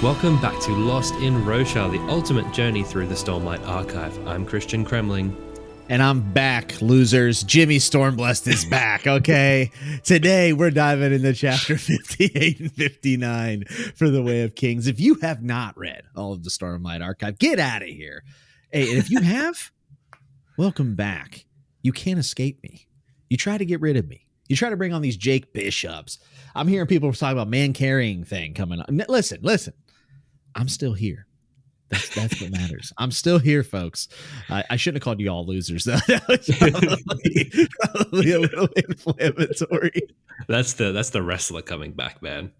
Welcome back to Lost in Roshar, the ultimate journey through the Stormlight Archive. I'm Christian Kremling. And I'm back, losers. Jimmy Stormblessed is back, okay? Today we're diving into chapter 58 and 59 for The Way of Kings. If you have not read all of the Stormlight Archive, get out of here. Hey, and if you have, welcome back. You can't escape me. You try to get rid of me. You try to bring on these Jake Bishops. I'm hearing people talking about man carrying thing coming up. Listen, listen. I'm still here. That's that's what matters. I'm still here, folks. I, I shouldn't have called you all losers. That probably, probably a little inflammatory. That's the that's the wrestler coming back, man.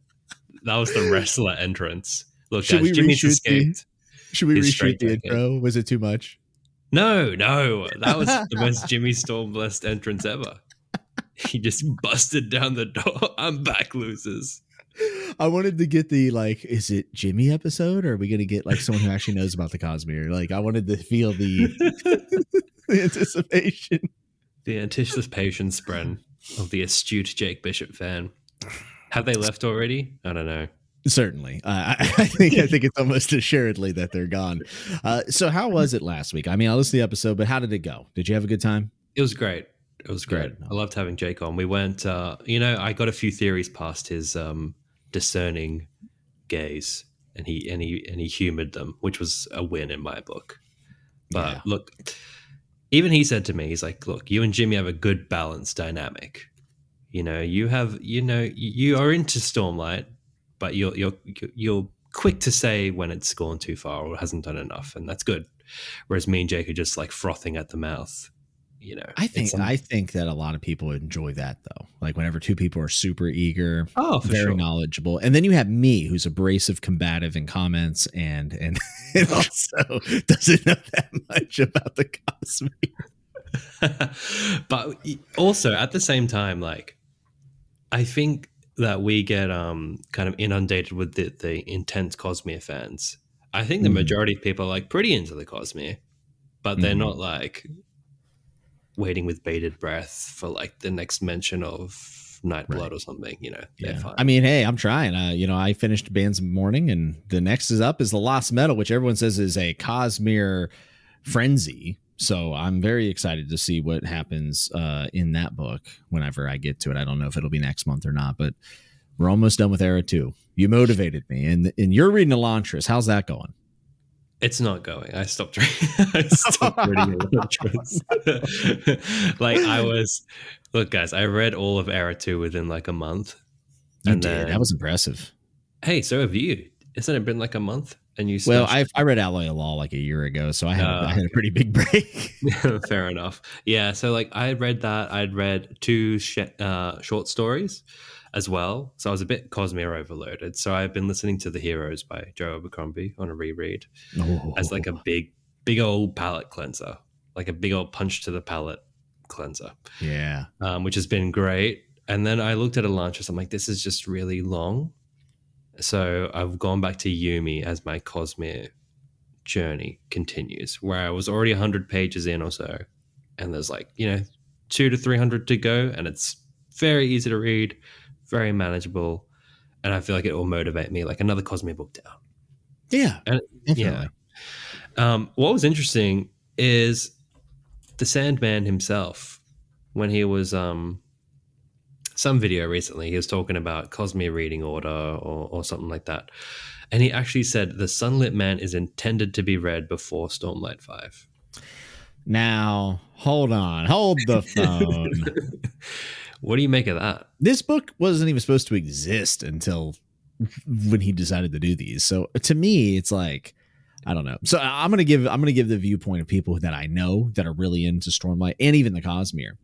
That was the wrestler entrance. Look, should guys, Jimmy's escaped. The, should we reshoot the intro? Was it too much? No, no. That was the best Jimmy Stormblessed entrance ever. He just busted down the door. I'm back, losers. I wanted to get the like, is it Jimmy episode, or are we going to get like someone who actually knows about the Cosmere? Like, I wanted to feel the, the anticipation, the anticipation spread of the astute Jake Bishop fan. Have they left already? I don't know. Certainly, uh, I, I, think I think it's almost assuredly that they're gone. Uh, so, how was it last week? I mean, I listened to the episode, but how did it go? Did you have a good time? It was great. It was great. I loved having Jake on. We went, uh, you know, I got a few theories past his um, discerning gaze, and he and he and he humored them, which was a win in my book. But yeah. look, even he said to me, he's like, "Look, you and Jimmy have a good balance dynamic. You know, you have, you know, you are into Stormlight, but you're you're you're quick to say when it's gone too far or hasn't done enough, and that's good. Whereas me and Jake are just like frothing at the mouth you know i think i think that a lot of people enjoy that though like whenever two people are super eager oh very sure. knowledgeable and then you have me who's abrasive combative in comments and and, and also doesn't know that much about the Cosmere but also at the same time like i think that we get um kind of inundated with the, the intense cosmere fans i think the mm. majority of people are like pretty into the cosmere but they're mm. not like waiting with bated breath for like the next mention of Nightblood right. or something. You know, yeah. I mean, hey, I'm trying. Uh, you know, I finished Bands of Mourning, and the next is up is the Lost Metal, which everyone says is a Cosmere frenzy. So I'm very excited to see what happens uh, in that book whenever I get to it. I don't know if it'll be next month or not, but we're almost done with Era Two. You motivated me, and and you're reading Elantris. How's that going? It's not going. I stopped reading. I stopped reading like I was. Look, guys, I read all of Era Two within like a month. You and did. Then, that was impressive. Hey, so have you? Isn't it been like a month? And you said well, I I read Alloy of Law like a year ago, so I had uh, I had a pretty big break. fair enough. Yeah, so like I had read that. I'd read two sh- uh, short stories as well. So I was a bit Cosmere overloaded. So I've been listening to The Heroes by Joe Abercrombie on a reread oh. as like a big, big old palate cleanser, like a big old punch to the palate cleanser. Yeah. Um, which has been great. And then I looked at Elantris. I'm like, this is just really long. So I've gone back to Yumi as my Cosmere journey continues, where I was already 100 pages in or so. And there's like, you know, two to 300 to go. And it's very easy to read very manageable, and I feel like it will motivate me like another Cosmere book down. Yeah, and, yeah. Um, what was interesting is the Sandman himself when he was um some video recently he was talking about Cosmere reading order or, or something like that. And he actually said the Sunlit Man is intended to be read before Stormlight 5. Now, hold on. Hold the phone. What do you make of that? This book wasn't even supposed to exist until when he decided to do these. So uh, to me, it's like I don't know. So I'm gonna give I'm gonna give the viewpoint of people that I know that are really into Stormlight and even the Cosmere.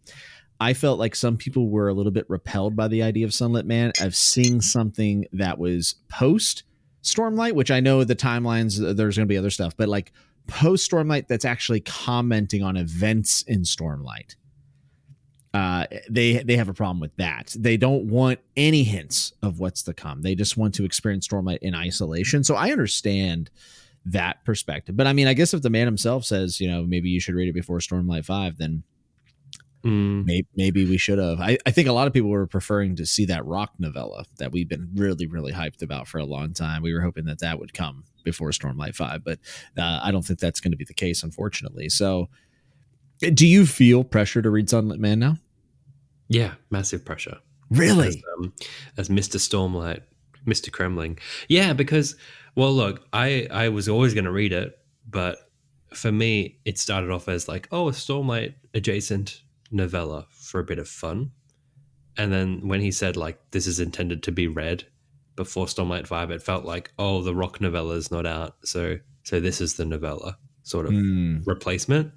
I felt like some people were a little bit repelled by the idea of Sunlit Man of seeing something that was post Stormlight, which I know the timelines uh, there's going to be other stuff, but like post Stormlight that's actually commenting on events in Stormlight uh, they they have a problem with that. They don't want any hints of what's to come. They just want to experience Stormlight in isolation. So I understand that perspective. But I mean, I guess if the man himself says, you know, maybe you should read it before Stormlight Five, then Mm. Maybe, maybe we should have. I, I think a lot of people were preferring to see that rock novella that we've been really, really hyped about for a long time. We were hoping that that would come before Stormlight 5, but uh, I don't think that's going to be the case, unfortunately. So, do you feel pressure to read Sunlit Man now? Yeah, massive pressure. Really? As, um, as Mr. Stormlight, Mr. Kremling. Yeah, because, well, look, I, I was always going to read it, but for me, it started off as like, oh, a Stormlight adjacent novella for a bit of fun. And then when he said like this is intended to be read before Stormlight Five, it felt like oh the rock novella is not out, so so this is the novella sort of Mm. replacement.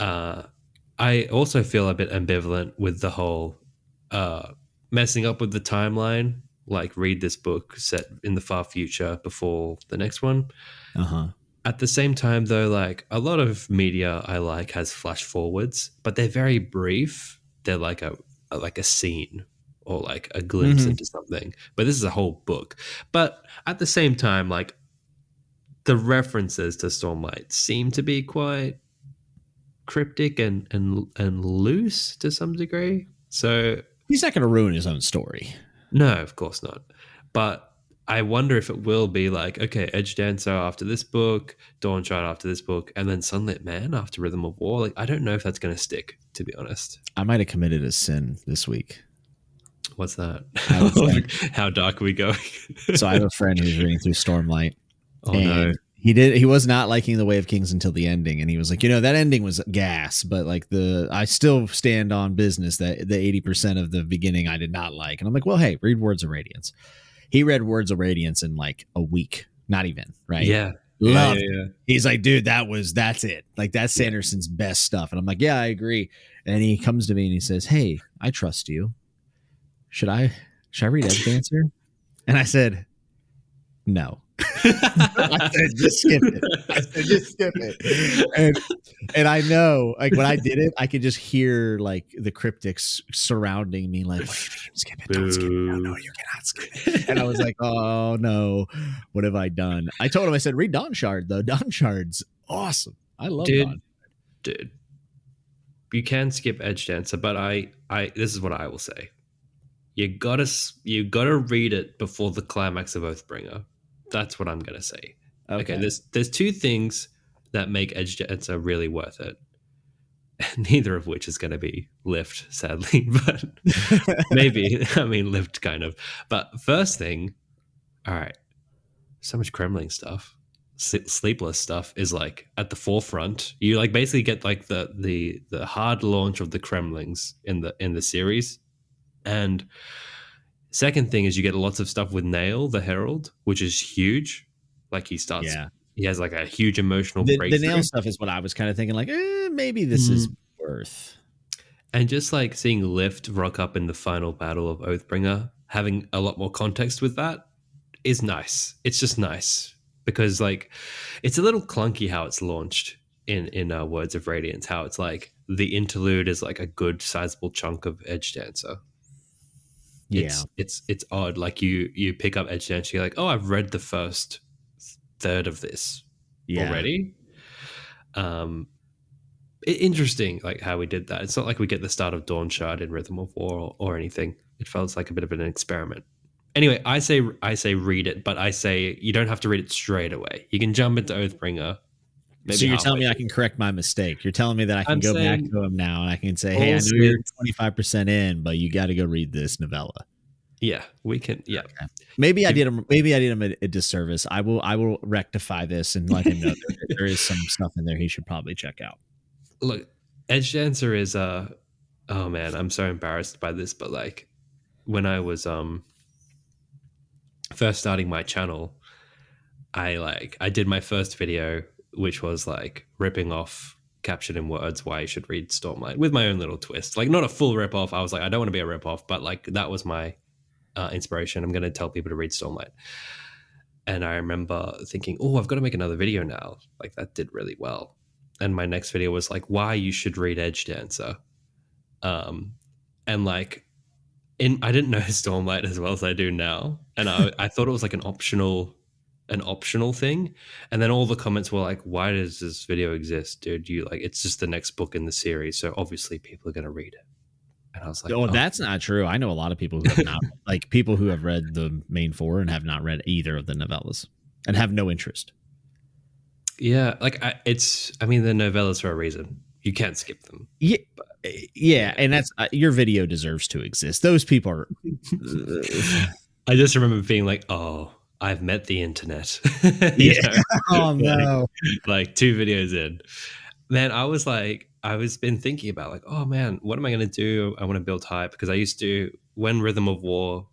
Uh, I also feel a bit ambivalent with the whole uh, messing up with the timeline. Like read this book set in the far future before the next one. Uh huh. At the same time, though, like a lot of media I like has flash forwards, but they're very brief. They're like a, a- like a scene or like a glimpse Mhm. into something. But this is a whole book. But at the same time, like the references to Stormlight seem to be quite cryptic and and and loose to some degree. So He's not going to ruin his own story. no, of course not. But I wonder if it will be like, okay, Edgedancer after this book, Dawnshard after this book, and then Sunlit Man after Rhythm of War. Like, I don't know if that's going to stick, to be honest. I might have committed a sin this week. What's that? How dark are we going? So I have a friend who's reading through Stormlight, oh, no. He did. He was not liking the Way of Kings until the ending, and he was like, you know, that ending was gas, but like the I still stand on business that the eighty percent of the beginning I did not like, and I'm like, well, hey, read Words of Radiance. He read Words of Radiance in like a week, not even right. Yeah. love. yeah, yeah, He's like, dude, that was that's it. Like that's Sanderson's best stuff, and I'm like, yeah, I agree. And he comes to me and he says, hey, I trust you. Should I should I read Edgedancer? And I said, no. I said, just skip it. I said, just skip it. And and I know, like when I did it, I could just hear like the cryptics surrounding me, like, what do you mean? skip it, don't skip it. No, no, you cannot skip it. And I was like, oh no, what have I done? I told him, I said, read Dawnshard though. Dawnshard's awesome. I love Dude. Don. Dude. You can skip Edgedancer, but I, I, this is what I will say. You gotta, you gotta read it before the climax of Oathbringer. That's what I'm gonna say. Okay. there's there's two things that make Edgedancer really worth it. Neither of which is going to be Lift, sadly, but maybe. I mean, Lift kind of. But first thing, all right, so much Cremling stuff, sleepless stuff is like at the forefront. You like basically get like the the the hard launch of the Cremlings in the in the series, and second thing is you get lots of stuff with Nale, the Herald, which is huge. Like he starts yeah. he has like a huge emotional The, the Nale stuff is what I was kind of thinking, like, eh, maybe this is Mm. worth. and just like seeing Lift rock up in the final battle of Oathbringer, having a lot more context with that is nice. It's just nice because like it's a little clunky how it's launched in in uh, Words of Radiance. How it's like the interlude is like a good sizable chunk of Edgedancer. Yeah. It's it's it's odd. Like you you pick up Edgedancer, you're like, oh, I've read the first third of this yeah. already. Um, i- interesting, like how we did that. It's not like we get the start of Dawnshard in Rhythm of War or, or anything. It felt like a bit of an experiment. Anyway, I say I say read it, but I say you don't have to read it straight away. You can jump into Oathbringer. So you're telling me I can correct my mistake. You're telling me that I can I'm go back to him now and I can say, "Hey, I know you're 25 percent in, but you got to go read this novella." Yeah, we can. Yeah, Maybe I did him. Maybe I did him a, a disservice. I will. I will rectify this and let him know that there is some stuff in there he should probably check out. look, Edgedancer is uh oh man, I'm so embarrassed by this, but like when I was um first starting my channel, I like I did my first video which was like ripping off captured in words why you should read Stormlight with my own little twist. Like not a full rip off. I was like I don't want to be a rip off, but like that was my uh, inspiration. I'm going to tell people to read Stormlight. And I remember thinking, "Oh, I've got to make another video now." Like that did really well and my next video was like why you should read edge dancer um and like in i didn't know stormlight as well as i do now and i, I thought it was like an optional an optional thing. And then all the comments were like, "Why does this video exist, dude? You like it's just the next book in the series, so obviously people are going to read it." And I was like, "Oh, oh. that's not true. I know a lot of people who have not like people who have read the main four and have not read either of the novellas and have no interest." Yeah, like I, it's. I mean, the novellas for a reason. You can't skip them. Yeah, but, yeah, and that's uh, your video deserves to exist. Those people are. I just remember being like, "Oh, I've met the internet." yeah. oh no! Like, like two videos in, man, I was like, I was been thinking about like, oh man, what am I going to do? I want to build hype because I used to when Rhythm of War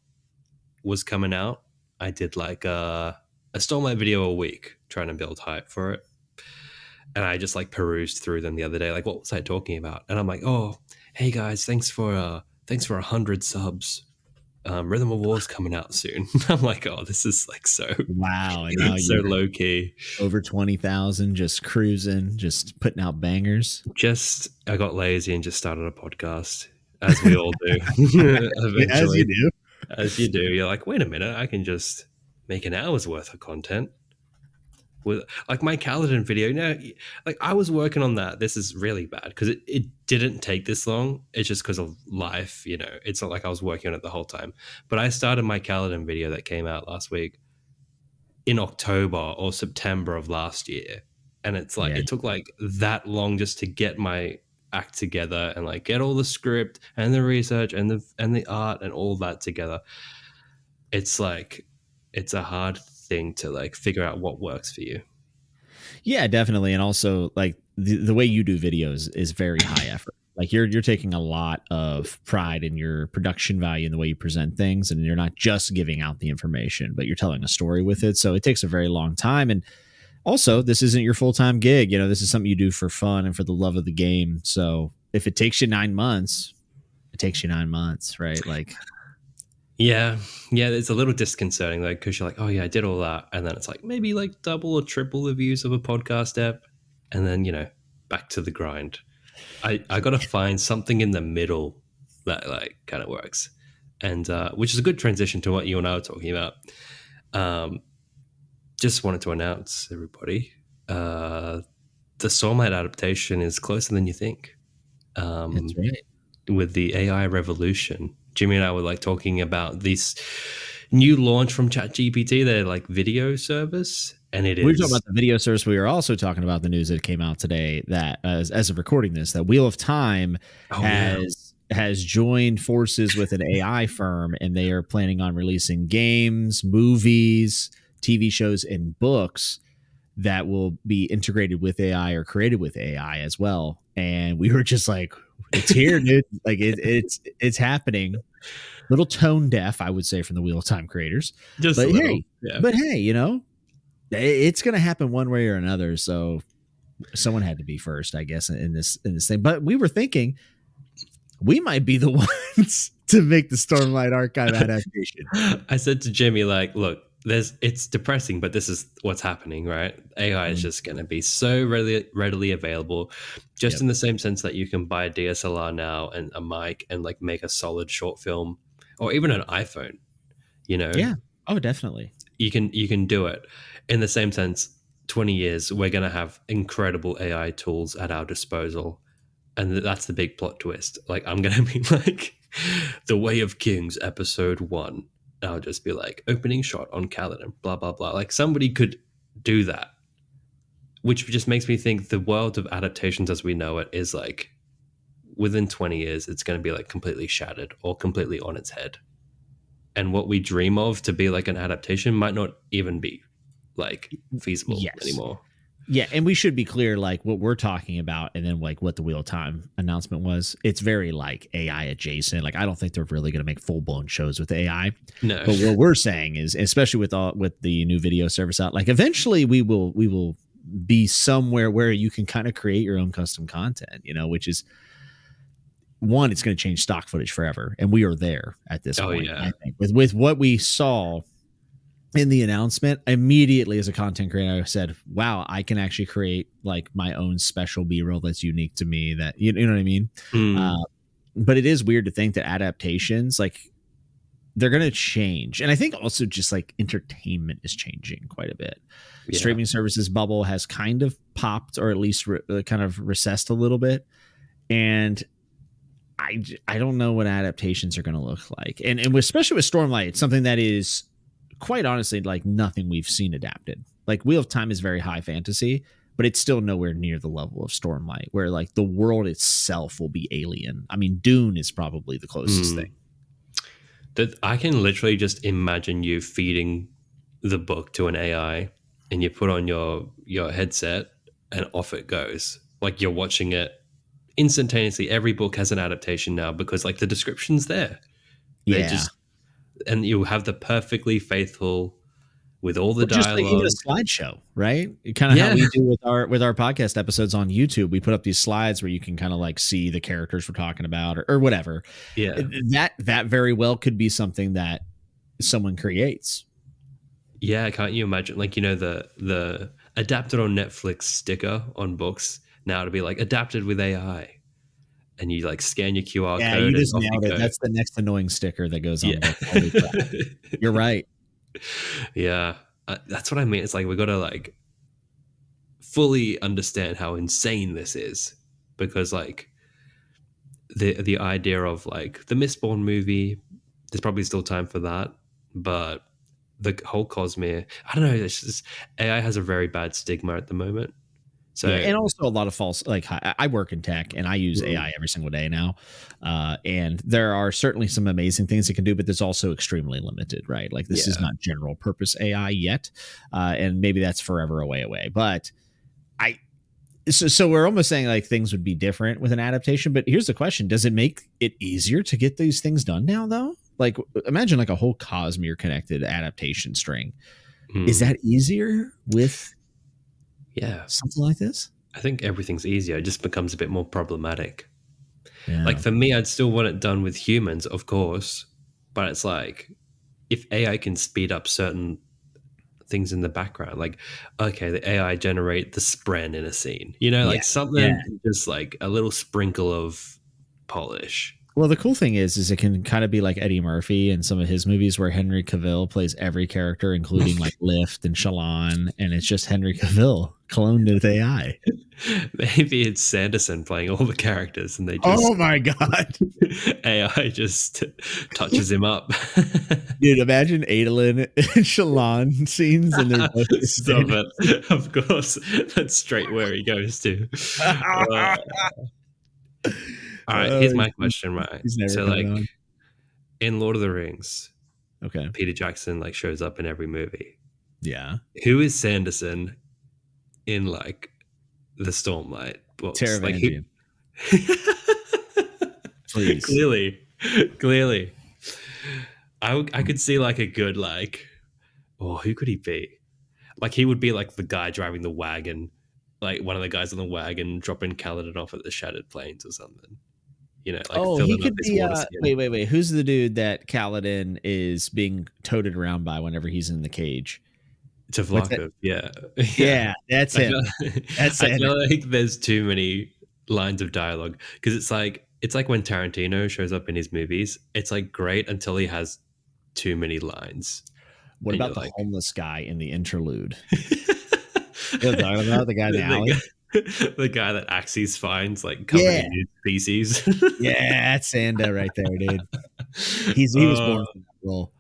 was coming out, I did like uh, a Stormlight video a week trying to build hype for it. And I just like perused through them the other day, like what was I talking about? And I'm like, oh, hey guys, thanks for uh thanks for a hundred subs. Um, Rhythm of War's coming out soon. I'm like, oh, this is like so wow, so low key. Over twenty thousand, just cruising, just putting out bangers. Just I got lazy and just started a podcast, as we all do. as you do, as you do. You're like, wait a minute, I can just make an hour's worth of content with like my Kaladin video. You know, like I was working on that. This is really bad because it, it didn't take this long. It's just because of life. You know, it's not like I was working on it the whole time. But I started my Kaladin video that came out last week in October or September of last year. And it's like yeah. it took like that long just to get my act together and like get all the script and the research and the and the art and all that together. It's like it's a hard thing to like figure out what works for you. Yeah, definitely. And also like the, the way you do videos is very high effort. Like you're you're taking a lot of pride in your production value and the way you present things and you're not just giving out the information, but you're telling a story with it. So it takes a very long time and also this isn't your full-time gig, you know, this is something you do for fun and for the love of the game. So if it takes you 9 months, it takes you 9 months, right? Like yeah, yeah, it's a little disconcerting though because you're like, oh yeah, I did all that, and then it's like maybe like double or triple the views of a podcast app, and then you know back to the grind. I I got to find something in the middle that like kind of works, and uh, which is a good transition to what you and I were talking about. Um, just wanted to announce everybody, uh, the Stormlight adaptation is closer than you think. Um, That's right. With the AI revolution Jimmy and I were like talking about this new launch from ChatGPT, their like video service. And it we is. We were talking about the video service. We were also talking about the news that came out today that, as, as of recording this, that Wheel of Time oh, has yeah. has joined forces with an AI firm, and they are planning on releasing games, movies, TV shows, and books that will be integrated with AI or created with AI as well. And we were just like, it's here, dude. Like it, it's it's happening. Little tone deaf, I would say, from the Wheel of Time creators. Just but hey, yeah. but hey, you know, it's going to happen one way or another. So someone had to be first, I guess, in this in this thing. But we were thinking we might be the ones to make the Stormlight Archive adaptation. I said to Jimmy, like, look, there's it's depressing, but this is what's happening, right? AI is mm. just going to be so readily readily available, just yep. in the same sense that you can buy a DSLR now and a mic and like make a solid short film, or even an iPhone. You know? Yeah. Oh, definitely. You can you can do it. In the same sense, twenty years we're going to have incredible AI tools at our disposal, and that's the big plot twist. Like I'm going to be like, the Way of Kings, episode one I'll just be like opening shot on Kaladin, blah blah blah. Like somebody could do that, which just makes me think the world of adaptations as we know it is like within 20 years it's going to be like completely shattered or completely on its head and what we dream of to be like an adaptation might not even be like feasible yes. anymore yeah, and we should be clear, like what we're talking about, and then like what the wheel time announcement was. It's very like AI adjacent. Like I don't think they're really going to make full blown shows with AI. No, but what we're saying is, especially with all with the new video service out, like eventually we will we will be somewhere where you can kind of create your own custom content. You know, which is one, it's going to change stock footage forever, and we are there at this oh, point. Yeah. I think with with what we saw in the announcement immediately as a content creator i said wow i can actually create like my own special b-roll that's unique to me that you, you know what i mean mm. uh, but it is weird to think that adaptations like they're going to change. And I think also just like entertainment is changing quite a bit. Yeah. Streaming services bubble has kind of popped or at least re- uh, kind of recessed a little bit. And I, I don't know what adaptations are going to look like. And, and especially with Stormlight, something that is quite honestly like nothing we've seen adapted. Like Wheel of Time is very high fantasy, but it's still nowhere near the level of Stormlight, where like the world itself will be alien. I mean, Dune is probably the closest mm. thing that I can literally just imagine you feeding the book to an AI and you put on your your headset and off it goes. Like you're watching it instantaneously. Every book has an adaptation now because like the description's there. They yeah. just and you have the perfectly faithful with all the well, dialogue. Just like even a slideshow, right? Kind of yeah. how we do with our with our podcast episodes on YouTube. We put up these slides where you can kind of like see the characters we're talking about or, or whatever. Yeah, that that very well could be something that someone creates. Yeah, can't you imagine? Like you know the the adapted on Netflix sticker on books now to be like adapted with AI. And you like scan your QR yeah, code. Yeah, you just nailed it. Go. That's the next annoying sticker that goes on. Yeah. You're right yeah, uh, that's what I mean. It's like we got to like fully understand how insane this is because like the the idea of like the Mistborn movie, there's probably still time for that, but the whole Cosmere, I don't know. It's just AI has a very bad stigma at the moment. So yeah, and also a lot of false. Like I work in tech and I use mm-hmm. AI every single day now, uh, and there are certainly some amazing things it can do, but there's also extremely limited. Right, like this yeah. is not general purpose AI yet, uh, and maybe that's forever away away. But I so, so we're almost saying like things would be different with an adaptation but here's the question does it make it easier to get these things done now though like imagine like a whole cosmere connected adaptation string mm. is that easier with yeah. Something like this? I think everything's easier. It just becomes a bit more problematic. Yeah. Like for me, I'd still want it done with humans, of course. But it's like if AI can speed up certain things in the background, like, okay, the AI generate the spren in a scene, you know, like yeah. something yeah. just like a little sprinkle of polish. Well, the cool thing is, is it can kind of be like Eddie Murphy in some of his movies, where Henry Cavill plays every character, including like Lift and Shallan, and it's just Henry Cavill cloned with AI. Maybe it's Sanderson playing all the characters, and they just oh my god, AI just touches him up. Dude, imagine Adolin and Shallan scenes, and they're both Stop it. Of course, that's straight where he goes to. Uh, all right, here's my question, right? so like on. in Lord of the Rings, okay, Peter Jackson like shows up in every movie. Yeah. Who is Sanderson in like the Stormlight books? Like he- Please. clearly, clearly. I, I could see like a good like, oh, who could he be? Like he would be like the guy driving the wagon, like one of the guys on the wagon dropping Kaladin off at the Shattered Plains or something you know, like oh, he could be. Uh, wait, wait, wait. Who's the dude that Kaladin is being toted around by whenever he's in the cage? Tvlakv, yeah. yeah, that's him. that's I feel like there's too many lines of dialogue because it's like it's like when Tarantino shows up in his movies. It's like great until he has too many lines. What about the like, homeless guy in the interlude? you know about the guy in the alley. The guy that Axies finds like covered yeah. in species. yeah, that's Sanda right there, dude. He's he was uh, born for that role.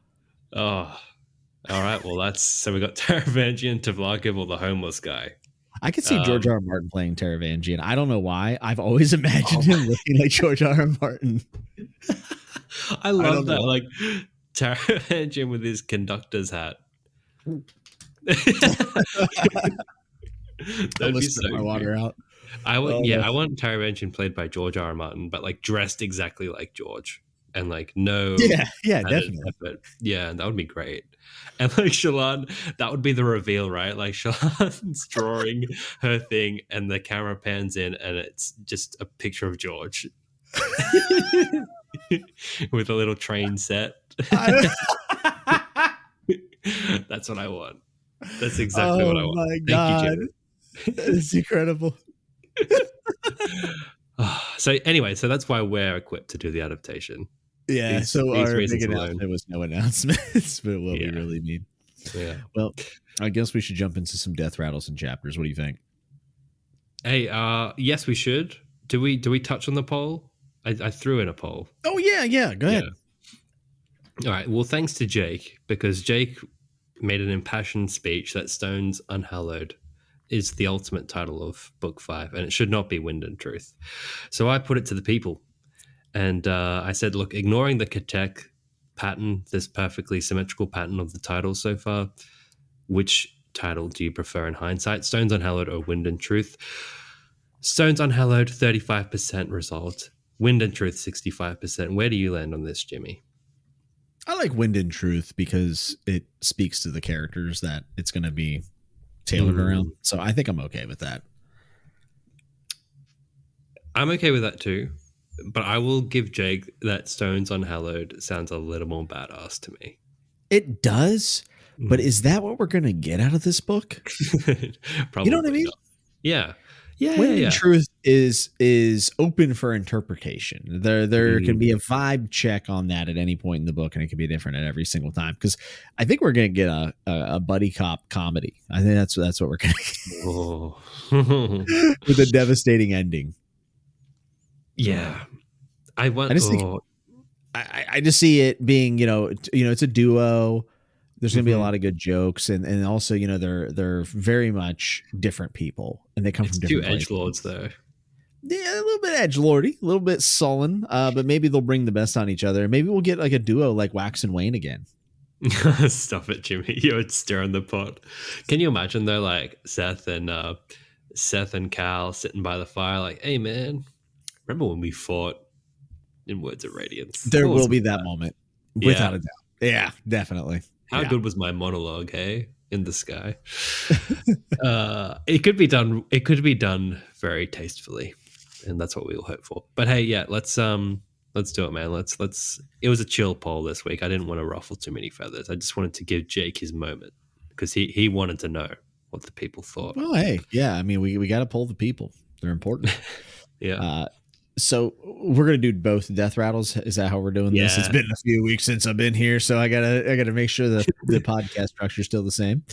Oh, all right. Well, that's so we got Taravangian, Tvlakv, or the homeless guy. I could see um, George R. R. Martin playing Taravangian. I don't know why. I've always imagined oh him looking like George R. R. Martin. I love I that, know. like Taravangian with his conductor's hat. That'd be so my water out. I would, oh, yeah, I want Taravangian played by George R. R. Martin, but like dressed exactly like George, and like no, yeah, yeah, definitely, effort. yeah, that would be great. And like Shallan, that would be the reveal, right? Like Shallan's drawing her thing, and the camera pans in, and it's just a picture of George with a little train set. That's what I want. That's exactly oh what I want. My god. You, it's incredible. so anyway, so that's why we're equipped to do the adaptation. Yeah. These- so these our big alone. announcement was no announcements, but what Yeah. we really need. Yeah. Well, I guess we should jump into some death rattles and chapters. What do you think? Hey, uh, yes, we should. Do we do we touch on the poll? I, I threw in a poll. Oh yeah, yeah. Go ahead. All right. Well, thanks to Jake because Jake made an impassioned speech that Stone's Unhallowed is the ultimate title of Book Five, and it should not be Wind and Truth. So I put it to the people, and uh, I said, "Look, ignoring the Ketek pattern, this perfectly symmetrical pattern of the title so far, which title do you prefer in hindsight? Stones Unhallowed or Wind and Truth?" Stones Unhallowed, thirty-five percent result. Wind and Truth, sixty-five percent. Where do you land on this, Jimmy? I like Wind and Truth because it speaks to the characters that it's going to be tailored Mm. around. So I think I'm okay with that. I'm okay with that too, but I will give Jake that Stones Unhallowed sounds a little more badass to me. It does, but Mm. is that what we're going to get out of this book? Probably You know what I mean? not. Yeah, yeah, yeah. Yeah. Truth is is open for interpretation. There there can Mm. be a vibe check on that at any point in the book, and it can be different at every single time. Because I think we're going to get a, a a buddy cop comedy. I think that's that's what we're going to Oh. get with a devastating ending. yeah, I want. I just oh, I, I- I just see it being, you know, you know, it's a duo. There's going to be a Mhm. lot of good jokes, and and also, you know, they're they're very much different people, and they come it's from two different edge lords though. Yeah, a little bit edge lordy, a little bit sullen, uh, but maybe they'll bring the best on each other. Maybe we'll get like a duo like Wax and Wayne again. Stop it, Jimmy. You're stirring the pot. Can you imagine though, like Szeth and uh, Szeth and Cal sitting by the fire, like, "Hey, man, remember when we fought in Words of Radiance? There will be with that moment, Yeah. without a doubt. Yeah, definitely. How Yeah. good was my monologue, hey? In the sky. uh, it could be done it could be done very tastefully. And that's what we will hope for. But hey, yeah, let's um let's do it, man. Let's let's it was a chill poll this week. I didn't want to ruffle too many feathers. I just wanted to give Jake his moment. Because he, he wanted to know what the people thought. Well, hey, yeah. I mean, we we got to pull the people. They're important. Yeah. Uh, so we're gonna do both death rattles. Is that how we're doing this? It's been a few weeks since I've been here, so I gotta I gotta make sure that the podcast structure is still the same.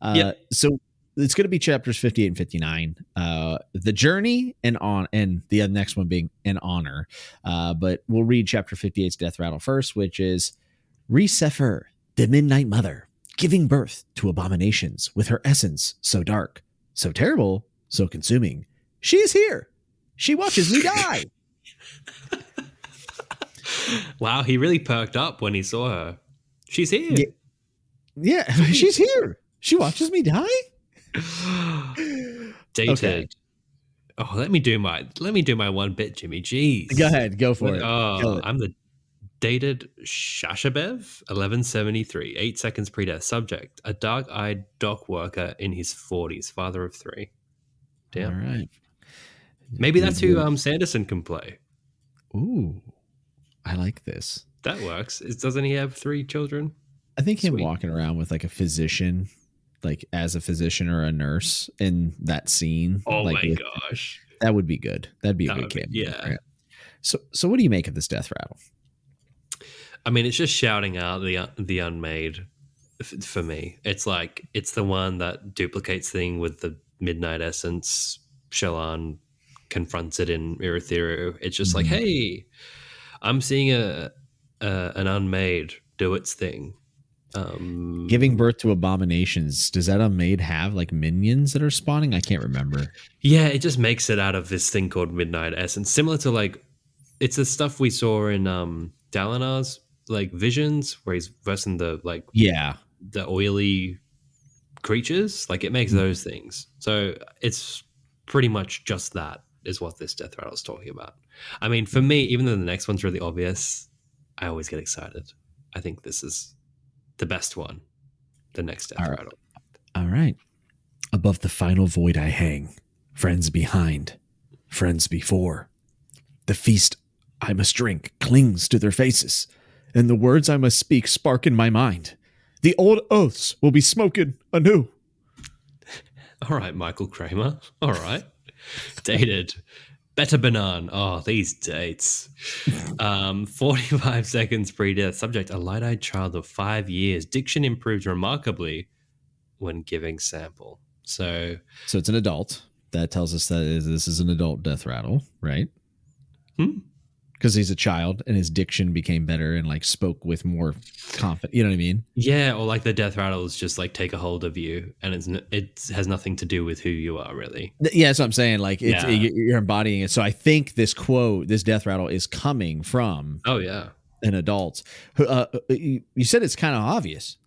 Uh, Yep. So it's gonna be chapters fifty eight and fifty nine. Uh, the journey and on and the next one being an honor. Uh, but we'll read chapter 58's death rattle first, which is Re-Shephir, the Midnight Mother, giving birth to abominations with her essence so dark, so terrible, so consuming. She is here. She watches me die. wow, he really perked up when he saw her. She's here. Yeah. Yeah, she's here. She watches me die. Dated. Okay. Oh, let me do my let me do my one bit, Jimmy. Jeez. Go ahead, go for it. Oh, it. I'm the dated Shashabev, 1173, eight seconds pre-death. Subject: a dark-eyed dock worker in his 40s, father of three. All Damn. right. Maybe that's who um Sanderson can play. Ooh, I like this. That works. Is, doesn't he have three children? I think him Sweet. walking around with like a physician, like as a physician or a nurse in that scene. Oh like my with- gosh. that would be good. That'd be a That good cameo. yeah. right? So, so what do you make of this death rattle? I mean, it's just shouting out the the unmade f- for me. It's like it's the one that duplicates thing with the midnight essence. Shallan confronts it in Urithiru. It's just like, Mhm. hey, I'm seeing a, a an unmade do its thing. Um, Giving birth to abominations. Does that unmade have like minions that are spawning? I can't remember. Yeah, it just makes it out of this thing called Midnight Essence, similar to like it's the stuff we saw in um Dalinar's like visions, where he's versing the like Yeah. the oily creatures. Like it makes Mhm. those things. So it's pretty much just that is what this death rattle is talking about. I mean, for me, even though the next one's really obvious, I always get excited. I think this is the best one. The next death All right. rattle. All right. Above the final void I hang, friends behind, friends before. The feast I must drink clings to their faces, and the words I must speak spark in my mind. The old oaths will be smoking anew. All right, Michael Kramer. All right. Dated. Betabanan. Oh, these dates. Um, 45 seconds pre death. Subject a light eyed child of five years. Diction improved remarkably when giving sample. So, So it's an adult. That tells us that this is an adult death rattle, right? Hmm. Because he's a child and his diction became better and like spoke with more confidence. You know what I mean? yeah, or like the death rattles just like take a hold of you and it's, n- it has nothing to do with who you are, really. Yeah, that's what I'm saying. Like it's Yeah. you- you're embodying it. So I think this quote, this death rattle, is coming from Oh, yeah. an adult. Uh, uh, you you said it's kind of obvious.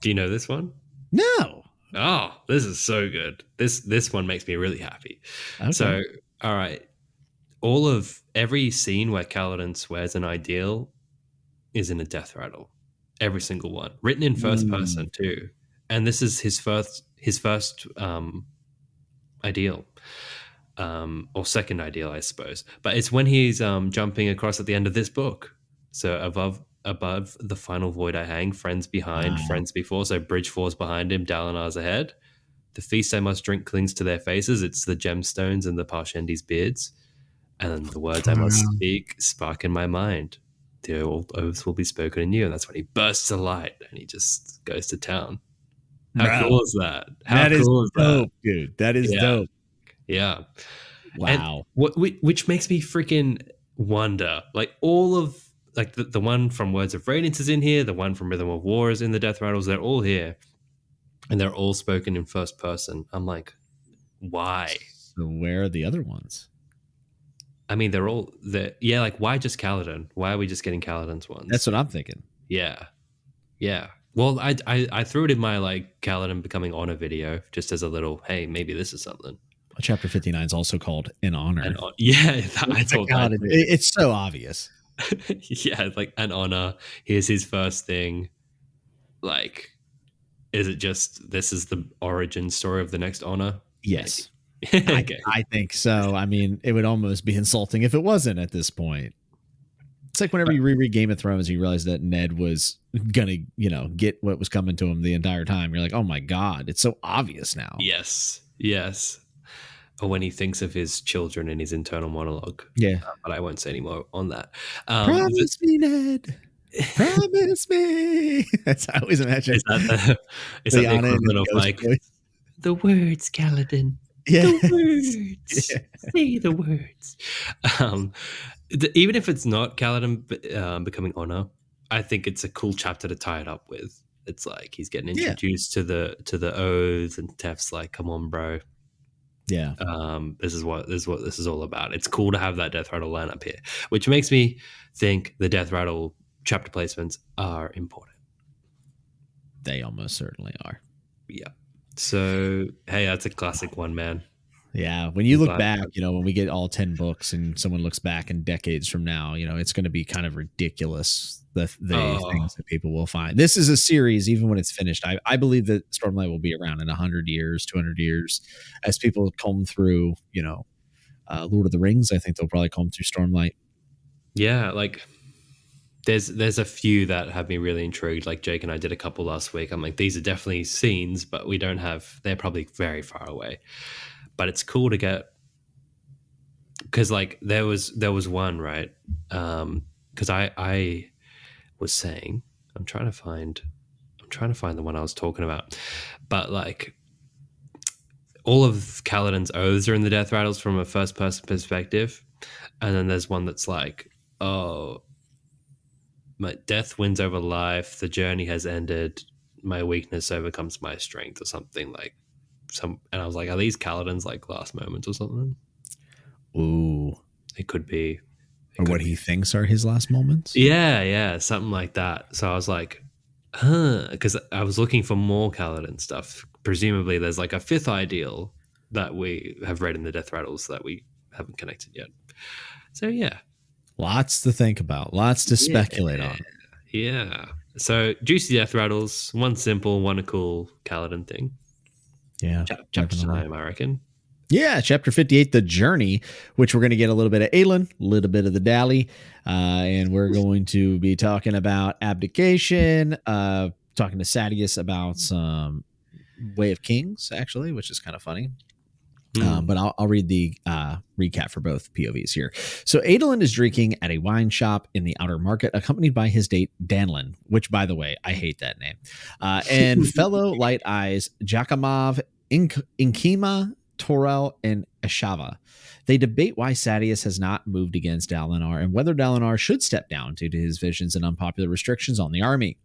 Do you know this one? No. Oh, this is so good. This this one makes me really happy. Okay. So, all right, all of every scene where Kaladin swears an ideal is in a death rattle. Every single one, written in first Mm. person too. And this is his first his first um, ideal, um, or second ideal, I suppose. But it's when he's um, jumping across at the end of this book. So above above the final void I hang, friends behind, Wow. friends before. So bridge falls behind him, Dalinar's ahead. The feast I must drink clings to their faces. It's the gemstones and the Parshendi's beards. And the words I must speak spark in my mind. The old oaths will be spoken in you. And that's when he bursts a light and he just goes to town. How cool is that? How that is cool is that? dope, dude. That is Yeah. dope. Yeah. Wow. What which, which makes me freaking wonder. Like all of like the, the one from Words of Radiance is in here, the one from Rhythm of War is in the Death Rattles, they're all here. And they're all spoken in first person. I'm like, why? so where are the other ones? I mean, they're all the yeah, like why just Kaladin? Why are we just getting Kaladin's ones? That's what I'm thinking. yeah. Yeah. Well, I, I I threw it in my like Kaladin becoming honor video just as a little, hey, maybe this is something. Chapter 59 is also called In Honor. Uh, yeah, that, I God, that. it- it's so obvious. yeah, like an honor. Here's his first thing. Like, is it just this is the origin story of the next honor? Yes. I, okay. I think so. I mean, it would almost be insulting if it wasn't at this point. It's like whenever you reread Game of Thrones, you realize that Ned was gonna, you know, get what was coming to him the entire time. You're like, oh my god, it's so obvious now. Yes. Yes. Or when he thinks of his children in his internal monologue. Yeah. Uh, but I won't say any more on that. Um, Promise me, Ned. Promise me. That's I always imagine. is that the, is that the Liana in equivalent the of like voice. the words, Kaladin? Yeah. the words. Say the words. Um, th- even if it's not Kaladin um, becoming honor, I think it's a cool chapter to tie it up with. It's like he's getting Yeah. introduced to the to the oaths, and Teft's like, "Come on, bro. Yeah. Um, this is what this is what this is all about." It's cool to have that Death Rattle lineup here, which makes me think the Death Rattle chapter placements are important. They almost certainly are. Yeah. So hey, that's a classic one, man. Yeah, when you look back, you know, when we get all 10 books and someone looks back in decades from now, you know, it's going to be kind of ridiculous the the Oh. things that people will find. This is a series even when it's finished. I, I believe that Stormlight will be around in 100 years, 200 years as people comb through, you know, uh, Lord of the Rings. I think they'll probably comb through Stormlight. Yeah, like there's there's a few that have me really intrigued. Like Jake and I did a couple last week. I'm like, these are definitely scenes, but we don't have. They're probably very far away. But it's cool to get because like there was there was one right um because I I was saying I'm trying to find I'm trying to find the one I was talking about, but like all of Kaladin's oaths are in the death rattles from a first person perspective, and then there's one that's like, oh, my death wins over life. The journey has ended. My weakness overcomes my strength, or something like some. And I was like, are these Kaladin's like last moments or something? Ooh. It could be. It Or could what be. he thinks are his last moments. Yeah, yeah, something like that. So I was like, huh, because I was looking for more Kaladin stuff. Presumably, there's like a fifth ideal that we have read in the Death Rattles that we haven't connected yet. So yeah, Lots to think about, lots to speculate on. yeah. So juicy Death Rattles, one simple, one cool Kaladin thing. Yeah. Chap- chapter time, I reckon. Yeah, chapter 58, The Journey, which we're going to get a little bit of Aelin, a little bit of the Dally, uh, and we're going to be talking about abdication, uh, talking to Sadeas about some Way of Kings, actually, which is kind of funny. Mm. Um, but I'll, I'll, read the uh, recap for both POVs here. So Adolin is drinking at a wine shop in the outer market, accompanied by his date Danlan, which, by the way, I hate that name, uh, and fellow Light Eyes Jakamav, Ink- Inkima, Toral, and Eshava. They debate why Sadeas has not moved against Dalinar and whether Dalinar should step down due to his visions and unpopular restrictions on the army.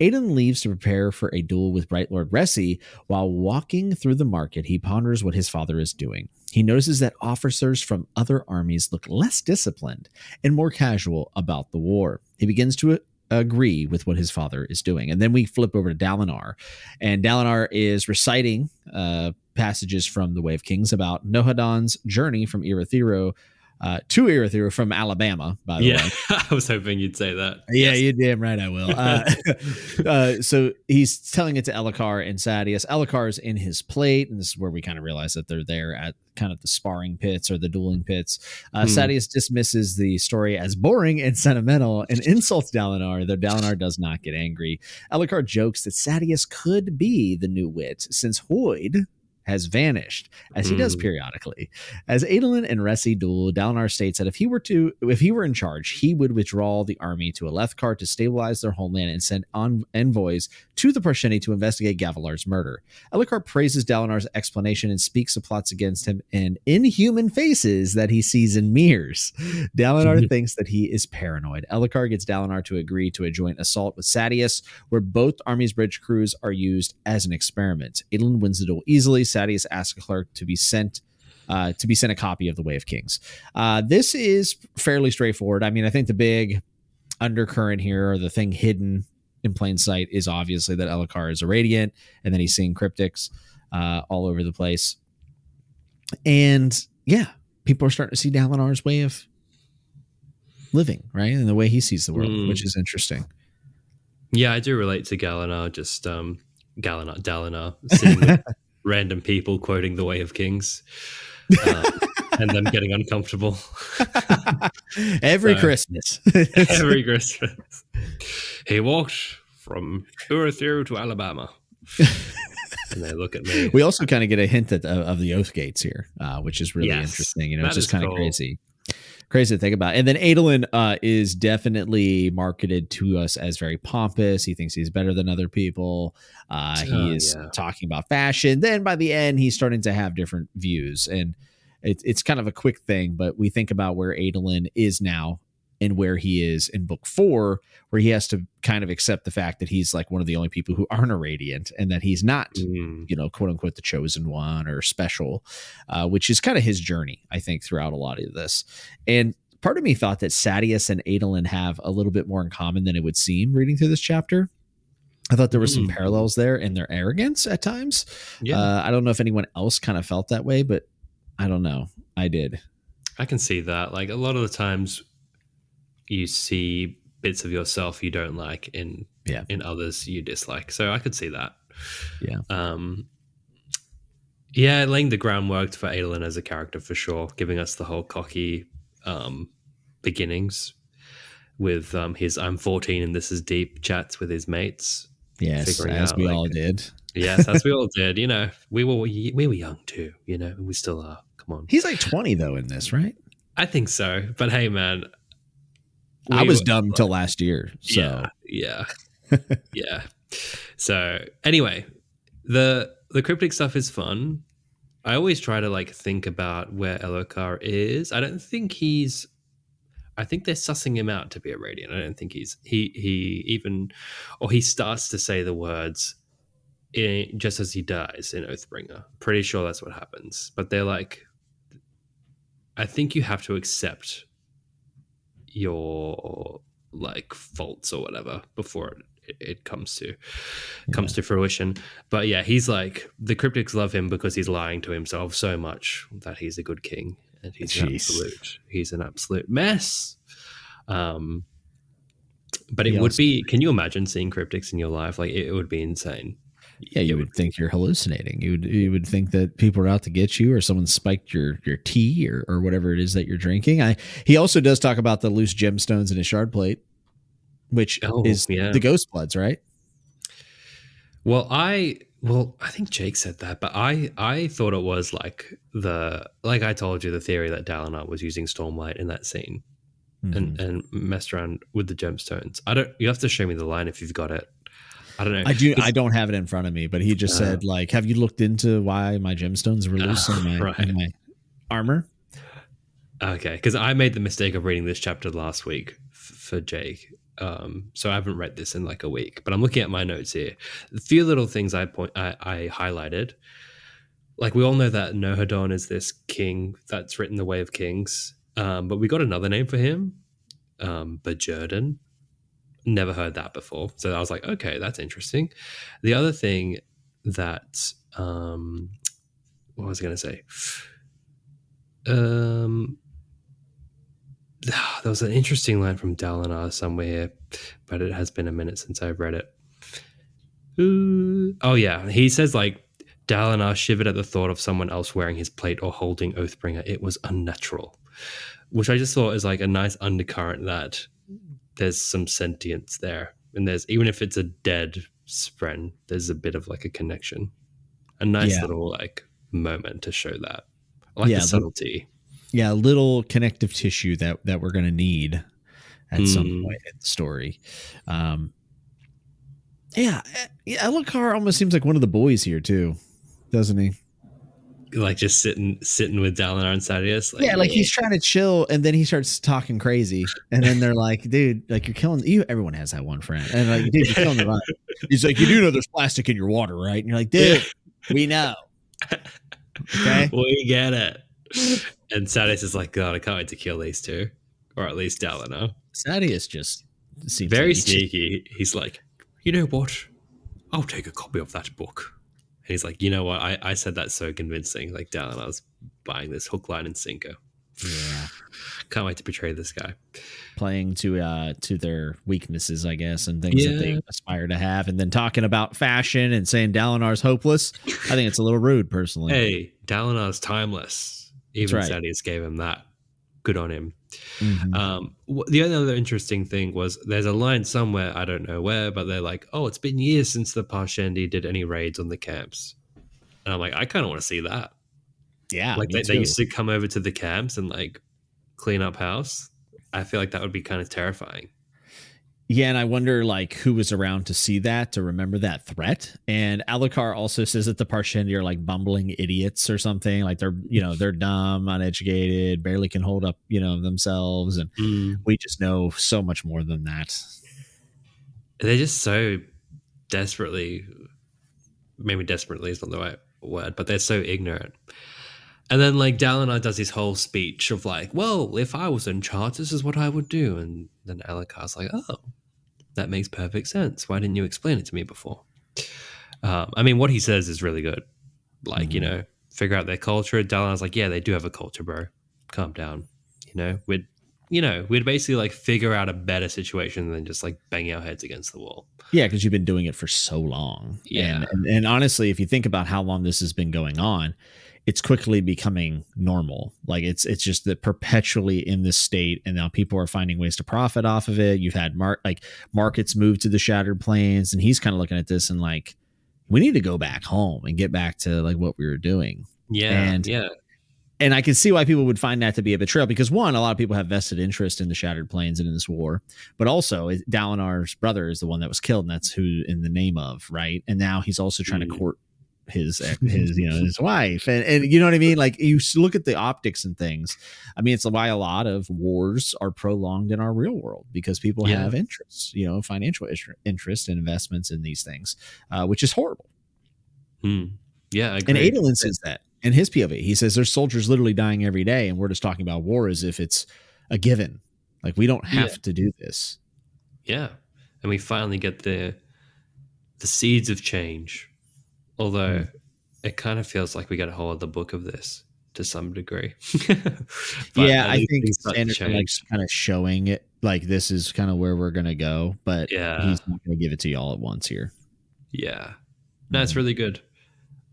Adolin leaves to prepare for a duel with Bright Lord Resi. While walking through the market, he ponders what his father is doing. He notices that officers from other armies look less disciplined and more casual about the war. He begins to agree with what his father is doing. And then we flip over to Dalinar, and Dalinar is reciting uh, passages from the Way of Kings about Nohadon's journey from Urithiru uh, to Urithiru from Alabama, by the yeah, way. I was hoping you'd say that. Yeah, yes. you damn right I will. Uh, uh, so he's telling it to Elhokar and Sadeas. Elhokar's in his plate, and this is where we kind of realize that they're there at kind of the sparring pits or the dueling pits. Uh, hmm. Sadeas dismisses the story as boring and sentimental and insults Dalinar, though Dalinar does not get angry. Elhokar jokes that Sadeas could be the new wit, since Hoid, has vanished, as he does hmm. periodically. As Adolin and Resi duel, Dalinar states that if he were to, if he were in charge, he would withdraw the army to Alethkar to stabilize their homeland and send on envoys to the Parshendi to investigate Gavilar's murder. Elhokar praises Dalinar's explanation and speaks of plots against him and inhuman faces that he sees in mirrors. Dalinar thinks that he is paranoid. Elhokar gets Dalinar to agree to a joint assault with Sadeas, where both armies' bridge crews are used as an experiment. Adolin wins the duel easily. Sadeas asks Clark to be sent uh, to be sent a copy of the Way of Kings. Uh, this is fairly straightforward. I mean, I think the big undercurrent here, or the thing hidden in plain sight, is obviously that Elhokar is a radiant, and then he's seeing cryptics uh, all over the place. And yeah, people are starting to see Dalinar's way of living, right, and the way he sees the world, mm. which is interesting. Yeah, I do relate to Galinar. Just um, Galinar, Dalinar, sitting with random people quoting the Way of Kings. Um, and them getting uncomfortable every so, Christmas. every Christmas, he walked from Urithiru to Alabama. and they look at me. We also kind of get a hint of, of the oath gates here, uh, which is really yes, interesting. You know, it's just kind of cool. crazy crazy to think about. And then Adolin uh, is definitely marketed to us as very pompous. He thinks he's better than other people. Uh, he oh, is yeah. talking about fashion. Then by the end, he's starting to have different views. And it, it's kind of a quick thing, but we think about where Adolin is now and where he is in book four, where he has to kind of accept the fact that he's like one of the only people who aren't a radiant and that he's not, mm. you know, quote unquote, the chosen one or special, uh, which is kind of his journey, I think, throughout a lot of this. And part of me thought that Sadeas and Adolin have a little bit more in common than it would seem reading through this chapter. I thought there were some mm. parallels there in their arrogance at times. Yeah. Uh, I don't know if anyone else kind of felt that way, but I don't know. I did. I can see that. Like a lot of the times you see bits of yourself you don't like in yeah. in others you dislike. So I could see that. Yeah. Um yeah, laying the groundwork for Adolin as a character for sure, giving us the whole cocky um beginnings with um his I'm 14 and this is deep chats with his mates. Yes, as out, we like, all did. yes, as we all did. You know, we were we were young too. You know, we still are. Come on. He's like 20 though in this, right? I think so. But hey, man, I was dumb until last year. So yeah, yeah, yeah. So anyway, the the cryptic stuff is fun. I always try to like think about where Elhokar is. I don't think he's. I think they're sussing him out to be a radiant. I don't think he's he he even, or he starts to say the words, in, just as he dies in Oathbringer. Pretty sure that's what happens. But they're like, I think you have to accept your like faults or whatever before it, it comes to yeah. comes to fruition. But yeah, he's like the cryptics love him because he's lying to himself so much that he's a good king and he's Jeez. an absolute he's an absolute mess. Um, but it would be. Can you imagine seeing cryptics in your life? Like it, it would be insane. Yeah, you would think you're hallucinating. You would you would think that people are out to get you, or someone spiked your your tea, or or whatever it is that you're drinking. I he also does talk about the loose gemstones in his shard plate, which oh, is yeah. the ghost bloods, right? Well, I Well, I think Jake said that, but I I thought it was like the like I told you the theory that Dalinar was using Stormlight in that scene mm-hmm. and and messed around with the gemstones. I don't. You have to show me the line if you've got it. I don't know. I do. I don't have it in front of me, but he just uh, said like, "Have you looked into why my gemstones were loose uh, in, my, right. in my armor?" Okay, because I made the mistake of reading this chapter last week f- for Jake, um, so I haven't read this in like a week, but I'm looking at my notes here. A few little things I point I, I highlighted. Like we all know that Nohadon is this king that's written the Way of Kings, um, but we got another name for him, um. Never heard that before, so I was like, okay, that's interesting. The other thing that um, what was I going to say? Um, there was an interesting line from Dalinar somewhere, but it has been a minute since I've read it. Ooh. Oh yeah, he says like Dalinar shivered at the thought of someone else wearing his plate or holding Oathbringer. It was unnatural, which I just thought is like a nice undercurrent that there's some sentience there, and there's even if it's a dead spren, there's a bit of like a connection, a nice yeah. little like moment to show that. I like yeah, the subtlety. The- yeah, little connective tissue that that we're going to need at mm. some hmm. point in the story. Um, yeah, yeah, Elhokar almost seems like one of the boys here too, doesn't he? Like just sitting sitting with Dalinar and Sadeas. Like, yeah, like he's trying to chill, and then he starts talking crazy, and then they're like, "Dude, like you're killing you." Everyone has that one friend, and like, dude, you're killing the vibe. He's like, "You do know there's plastic in your water, right?" And you're like, "Dude, we know." Okay, we get it. And Sadeas is like, God, I can't wait to kill these two, or at least Dalinar. Sadeas just seems very sneaky. He's like, you know what? I'll take a copy of that book. And he's like, you know what? I, I said that so convincing. Like darling, I was buying this hook, line, and sinker. Yeah. Can't wait to betray this guy. Playing to uh to their weaknesses, I guess, and things yeah. that they aspire to have, and then talking about fashion and saying Dalinar's hopeless. I think it's a little rude, personally. Hey, Dalinar's timeless. Even right. Sadeas gave him that. Good on him. Mm-hmm. Um, the other interesting thing was there's a line somewhere I don't know where, but they're like, "Oh, it's been years since the Parshendi did any raids on the camps," and I'm like, I kind of want to see that. Yeah, like they, they, used to come over to the camps and like clean up house. I feel like that would be kind of terrifying. Yeah, and I wonder like who was around to see that, to remember that threat. And Elhokar also says that the Parshendi are like bumbling idiots or something. Like they're, you know, they're dumb, uneducated, barely can hold up, you know, themselves. And mm. we just know so much more than that. They're just so desperately maybe desperately is not the right word, but they're so ignorant. And then like Dalinar does his whole speech of like, well, if I was in charge, this is what I would do. And then Elhokar's like, oh, that makes perfect sense. Why didn't you explain it to me before? Um, I mean, what he says is really good. Like, mm-hmm. you know, figure out their culture. Dalinar's like, yeah, they do have a culture, bro. Calm down. You know, we'd, you know, we'd basically like figure out a better situation than just like banging our heads against the wall. Yeah, because you've been doing it for so long. Yeah. And, and, and honestly, if you think about how long this has been going on, it's quickly becoming normal. Like it's it's just that perpetually in this state, and now people are finding ways to profit off of it. You've had mark like markets move to the shattered plains, and he's kind of looking at this and like, we need to go back home and get back to like what we were doing. Yeah, and yeah, and I can see why people would find that to be a betrayal because one, a lot of people have vested interest in the Shattered Plains and in this war, but also Dalinar's brother is the one that was killed, and that's who in the name of right. And now he's also trying mm. to court his his you know his wife. And and you know what I mean? Like you look at the optics and things. I mean it's why a lot of wars are prolonged in our real world because people yeah. have interests you know financial interest and investments in these things uh, which is horrible. Hmm. yeah and Adolin says that in his POV he says there's soldiers literally dying every day and we're just talking about war as if it's a given. Like we don't have yeah. to do this. Yeah. And we finally get the the seeds of change Although mm. it kind of feels like we get a whole other book of this to some degree. yeah, I think Sanderson likes kind of showing it like this is kind of where we're gonna go, but yeah, he's not gonna give it to you all at once here. Yeah, no, it's hmm. really good.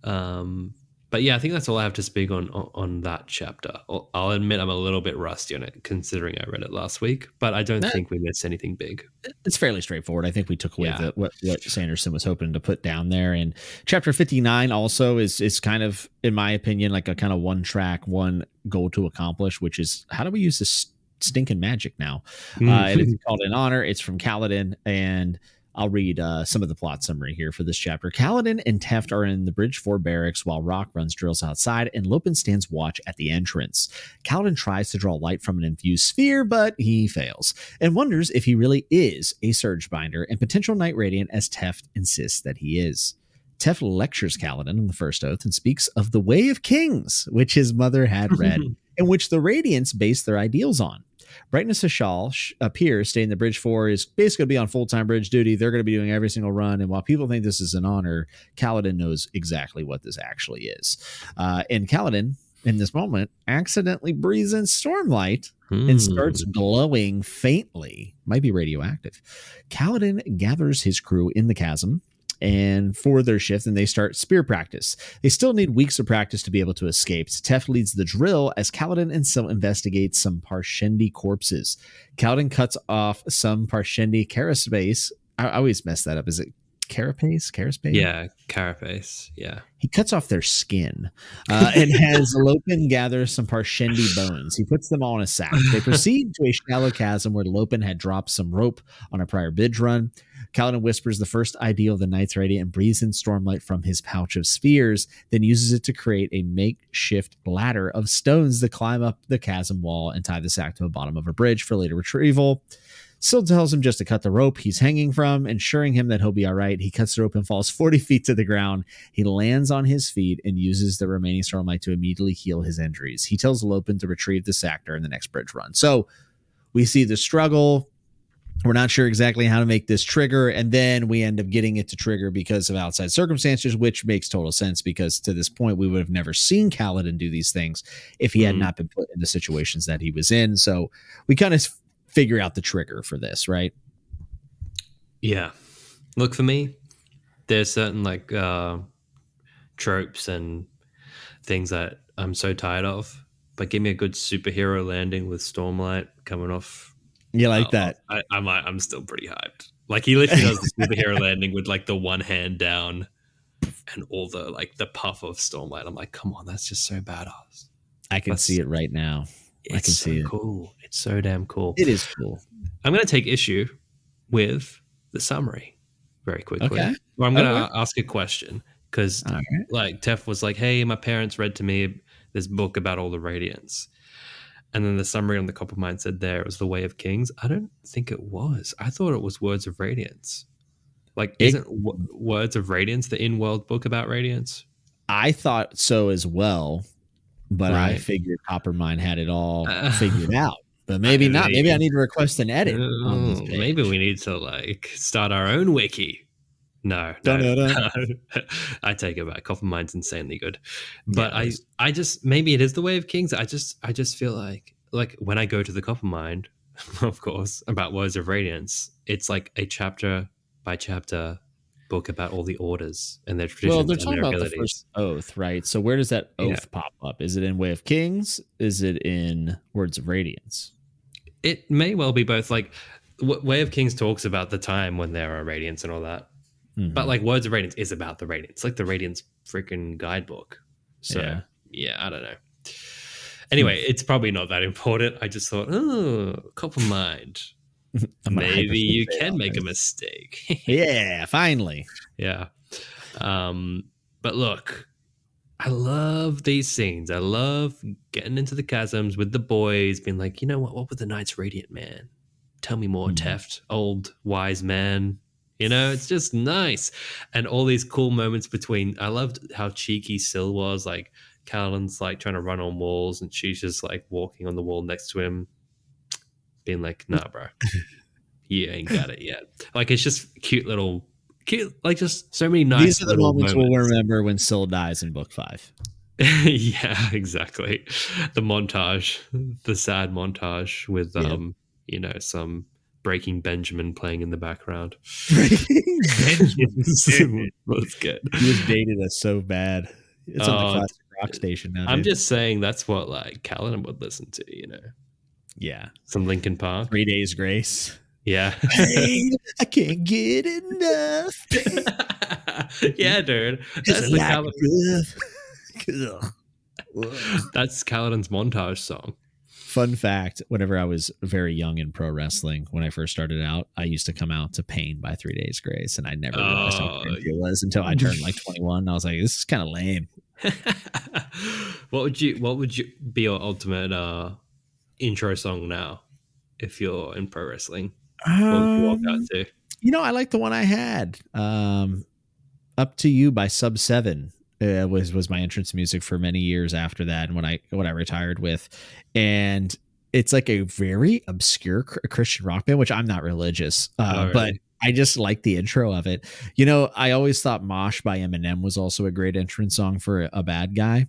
Um, but yeah, I think that's all I have to speak on on, on that chapter. I'll, I'll, admit I'm a little bit rusty on it, considering I read it last week. But I don't think we missed anything big. It's fairly straightforward. I think we took away yeah. the, what what Sanderson was hoping to put down there. And chapter 59 also is is kind of, in my opinion, like a kind of one track, one goal to accomplish, which is how do we use this stinking magic now? Mm-hmm. Uh, and it's called in honor. It's from Kaladin and I'll read uh, some of the plot summary here for this chapter. Kaladin and Teft are in the Bridge 4 barracks while Rock runs drills outside and Lopen stands watch at the entrance. Kaladin tries to draw light from an infused sphere, but he fails and wonders if he really is a Surge Binder and potential Knight Radiant as Teft insists that he is. Teft lectures Kaladin on the First Oath and speaks of the Way of Kings, which his mother had read, and which the Radiants base their ideals on. Brightness Hashal appears, staying the Bridge 4 is basically going to be on full time bridge duty. They're going to be doing every single run. And while people think this is an honor, Kaladin knows exactly what this actually is. Uh, and Kaladin, in this moment, accidentally breathes in Stormlight hmm. and starts glowing faintly. Might be radioactive. Kaladin gathers his crew in the chasm and for their shift and they start spear practice. They still need weeks of practice to be able to escape. Teft leads the drill as Kaladin and Syl investigate some Parshendi corpses. Kaladin cuts off some Parshendi carapace. I, I always mess that up. Is it carapace? Carapace? Yeah, carapace. Yeah. He cuts off their skin uh, and has Lopen gather some Parshendi bones. He puts them all in a sack. They proceed to a shallow chasm where Lopen had dropped some rope on a prior bridge run. Kaladin whispers the first ideal of the Knight's Radiant and breathes in stormlight from his pouch of spheres, then uses it to create a makeshift ladder of stones to climb up the chasm wall and tie the sack to the bottom of a bridge for later retrieval. Syl tells him just to cut the rope he's hanging from, ensuring him that he'll be all right. He cuts the rope and falls 40 feet to the ground. He lands on his feet and uses the remaining stormlight to immediately heal his injuries. He tells Lopen to retrieve the sack during the next bridge run. So we see the struggle we're not sure exactly how to make this trigger and then we end up getting it to trigger because of outside circumstances which makes total sense because to this point we would have never seen Kaladin do these things if he had mm-hmm. not been put in the situations that he was in so we kind of figure out the trigger for this right yeah look for me there's certain like uh tropes and things that i'm so tired of but give me a good superhero landing with stormlight coming off you like that? I, I'm, I'm still pretty hyped. Like he literally does the superhero landing with like the one hand down and all the like the puff of stormlight. I'm like, come on, that's just so badass. I can that's, see it right now. I can so see it. Cool. It's so damn cool. It is cool. I'm gonna take issue with the summary very quickly. Okay. Well, I'm gonna okay. ask a question because right. like Teft was like, hey, my parents read to me this book about all the radiants and then the summary on the Coppermind said there it was the Way of Kings. I don't think it was. I thought it was Words of Radiance. Like, is isn't w- Words of Radiance the in-world book about Radiance? I thought so as well, but right. I figured Coppermind had it all uh, figured out. But maybe not. Maybe I need to request an edit. Uh, maybe we need to like start our own wiki. No, no, no. I take it back. Coppermind's insanely good, but yeah, I, I just maybe it is the way of kings. I just, I just feel like, like when I go to the Coppermind, of course, about Words of Radiance, it's like a chapter by chapter book about all the orders and their traditions. Well, they're talking about abilities. the first oath, right? So where does that oath yeah. pop up? Is it in Way of Kings? Is it in Words of Radiance? It may well be both. Like Way of Kings talks about the time when there are Radiance and all that Mm-hmm. But like Words of Radiance is about the Radiance, like the Radiance freaking guidebook. So yeah. yeah, I don't know. Anyway, it's probably not that important. I just thought, oh, Coppermind. Maybe you can make a mistake. yeah, finally. Yeah. Um, but look, I love these scenes. I love getting into the chasms with the boys, being like, you know what? What was the Knights Radiant man? Tell me more, mm-hmm. Teft, old wise man. You know, it's just nice. And all these cool moments between I loved how cheeky Syl was, like Kaladin's like trying to run on walls and she's just like walking on the wall next to him, being like, nah, bro. you ain't got it yet. Like it's just cute little cute like just so many nice These are the moments, moments we'll remember when Syl dies in book five. yeah, exactly. The montage, the sad montage with um, you know, some Breaking Benjamin playing in the background. Breaking Benjamin was good. He was dated us so bad. It's on the oh, classic rock station now. I'm dude. just saying that's what like Kaladin would listen to, you know. Yeah. Some Linkin Park. Three days grace. Yeah. I can't get enough. yeah, dude. That's, the like Kal- Ugh. Ugh. that's Kaladin's montage song. Fun fact: Whenever I was very young in pro wrestling, when I first started out, I used to come out to "Pain" by Three Days Grace, and I never realized how Oh. it was until I turned like 21. I was like, "This is kind of lame." what would you what would you be your ultimate uh intro song now if you're in pro wrestling? What would you walk out Um, to? you know, I like the one I had. Um, "Up to You" by Sub Seven uh, was was my entrance music for many years after that, and when I when I retired with, and it's like a very obscure Christian rock band, which I'm not religious, uh, Oh, but really? I just like the intro of it. You know, I always thought "Mosh" by Eminem was also a great entrance song for a, bad guy,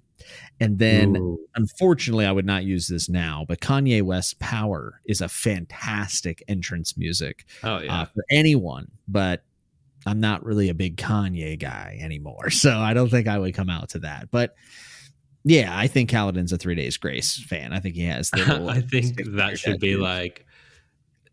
and then Ooh. unfortunately, I would not use this now, but Kanye West "Power" is a fantastic entrance music oh uh, for anyone, but I'm not really a big Kanye guy anymore. So I don't think I would come out to that. But yeah, I think Kaladin's a Three Days Grace fan. I think he has the I think that should be like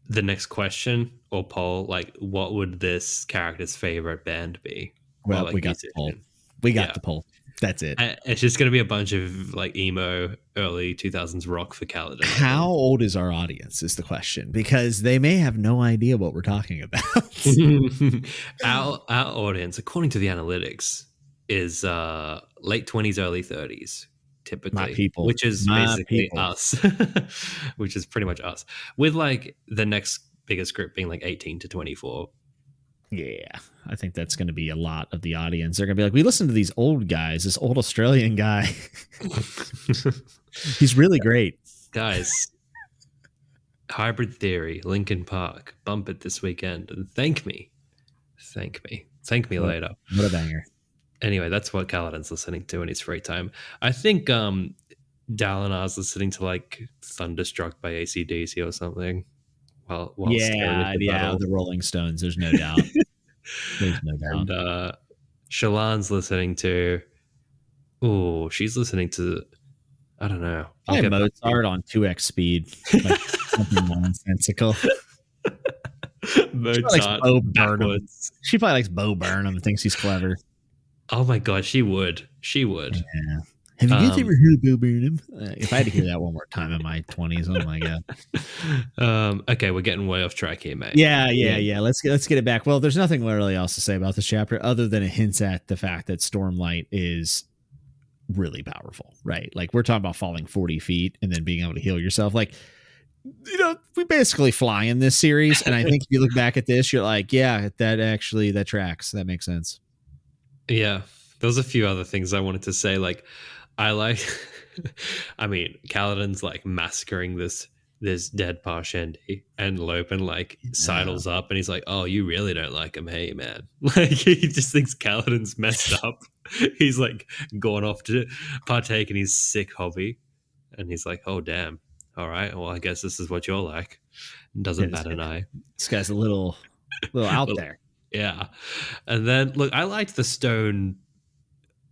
the next question or poll. Like, what would this character's favorite band be? Or, Well, like, we got the poll. We got yeah. the poll. That's it. It's just going to be a bunch of like emo early 2000s rock for Kaladin. How old is our audience is the question because they may have no idea what we're talking about. our our audience, according to the analytics, is uh late 20s, early 30s, typically. people. Which is My basically people. us. which is pretty much us. With like the next biggest group being like 18 to 24. yeah, I think that's going to be a lot of the audience. They're going to be like, we listen to these old guys, this old Australian guy. He's really great. Guys, Hybrid Theory, Linkin Park, bump it this weekend and thank me. Thank me. Thank me What- later. What a banger. Anyway, that's what Kaladin's listening to in his free time. I think um Dalinar's listening to like Thunderstruck by ACDC or something. While, while yeah, the yeah, battle. the Rolling Stones. There's no doubt. There's no doubt. And uh Shallan's listening to oh, she's listening to I don't know. I'll Probably to. Mozart on 2x speed. Like something nonsensical. Mozart likes Bo Burnham. She probably likes Bo Burnham, and thinks he's clever. Oh my god, she would. She would. Yeah. Have you guys Um, ever heard of Bill Burnham? Uh, if I had to hear that one more time in my 20s, oh my god. um, okay, we're getting way off track here, mate. Yeah, yeah, yeah. Let's get let's get it back. Well, there's nothing really else to say about this chapter other than it hints at the fact that Stormlight is really powerful, right? Like we're talking about falling 40 feet and then being able to heal yourself. Like, you know, we basically fly in this series, and I think if you look back at this, you're like, yeah, that actually that tracks. That makes sense. Yeah. There's a few other things I wanted to say. Like, I like, I mean, Kaladin's like massacring this this dead Parshendi, and Lopen like sidles up, and he's like, "Oh, you really don't like him, hey man?" Like he just thinks Kaladin's messed up. he's like gone off to partake in his sick hobby, and he's like, "Oh damn, all right, well I guess this is what you're like." Doesn't Yes. bat an eye. This guy's a little, little out there. Yeah. And then look, I liked the stone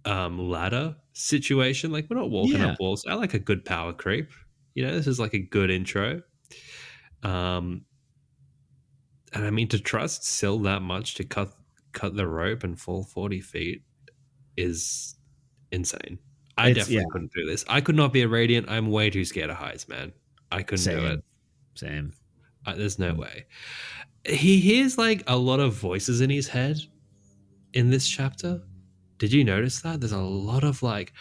um ladder situation. Like we're not walking Yeah. up walls. I like a good power creep. You know, this is like a good intro. Um and I mean to trust Syl that much to cut cut the rope and fall 40 feet is insane. I It's- definitely yeah. couldn't do this. I could not be a radiant. I'm way too scared of heights, man. I couldn't do it. Same. Uh, there's no way. He hears like a lot of voices in his head in this chapter. Did you notice that? There's a lot of like,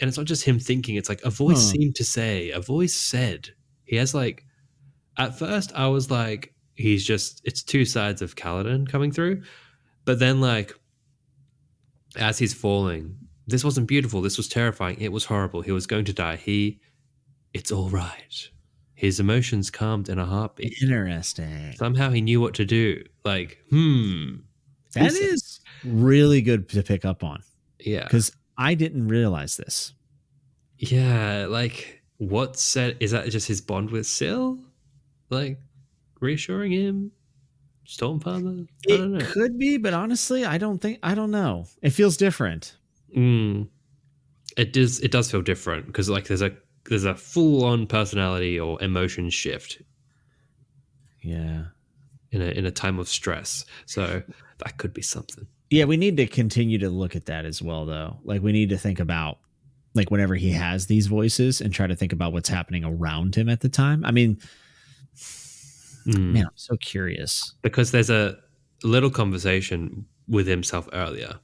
and it's not just him thinking, it's like a voice Huh. seemed to say, a voice said. He has like, at first, I was like, he's just, it's two sides of Kaladin coming through. But then, like, as he's falling, this wasn't beautiful. This was terrifying. It was horrible. He was going to die. He, it's all right. His emotions calmed in a heartbeat Interesting. somehow he knew what to do. Like, hmm, That is really good to pick up on yeah, because I didn't realize this. yeah. Like, what said? Is that just his bond with Syl? Like, reassuring him, Stormfather. I don't It know. could be, but honestly, I don't think I don't know. It feels different. Mm. it does it does feel different because like there's a there's a full on personality or emotion shift. Yeah. In a in a time of stress, so that could be something. Yeah, we need to continue to look at that as well, though. Like we need to think about like whenever he has these voices and try to think about what's happening around him at the time. I mean, mm. man, I'm so curious because there's a little conversation with himself earlier.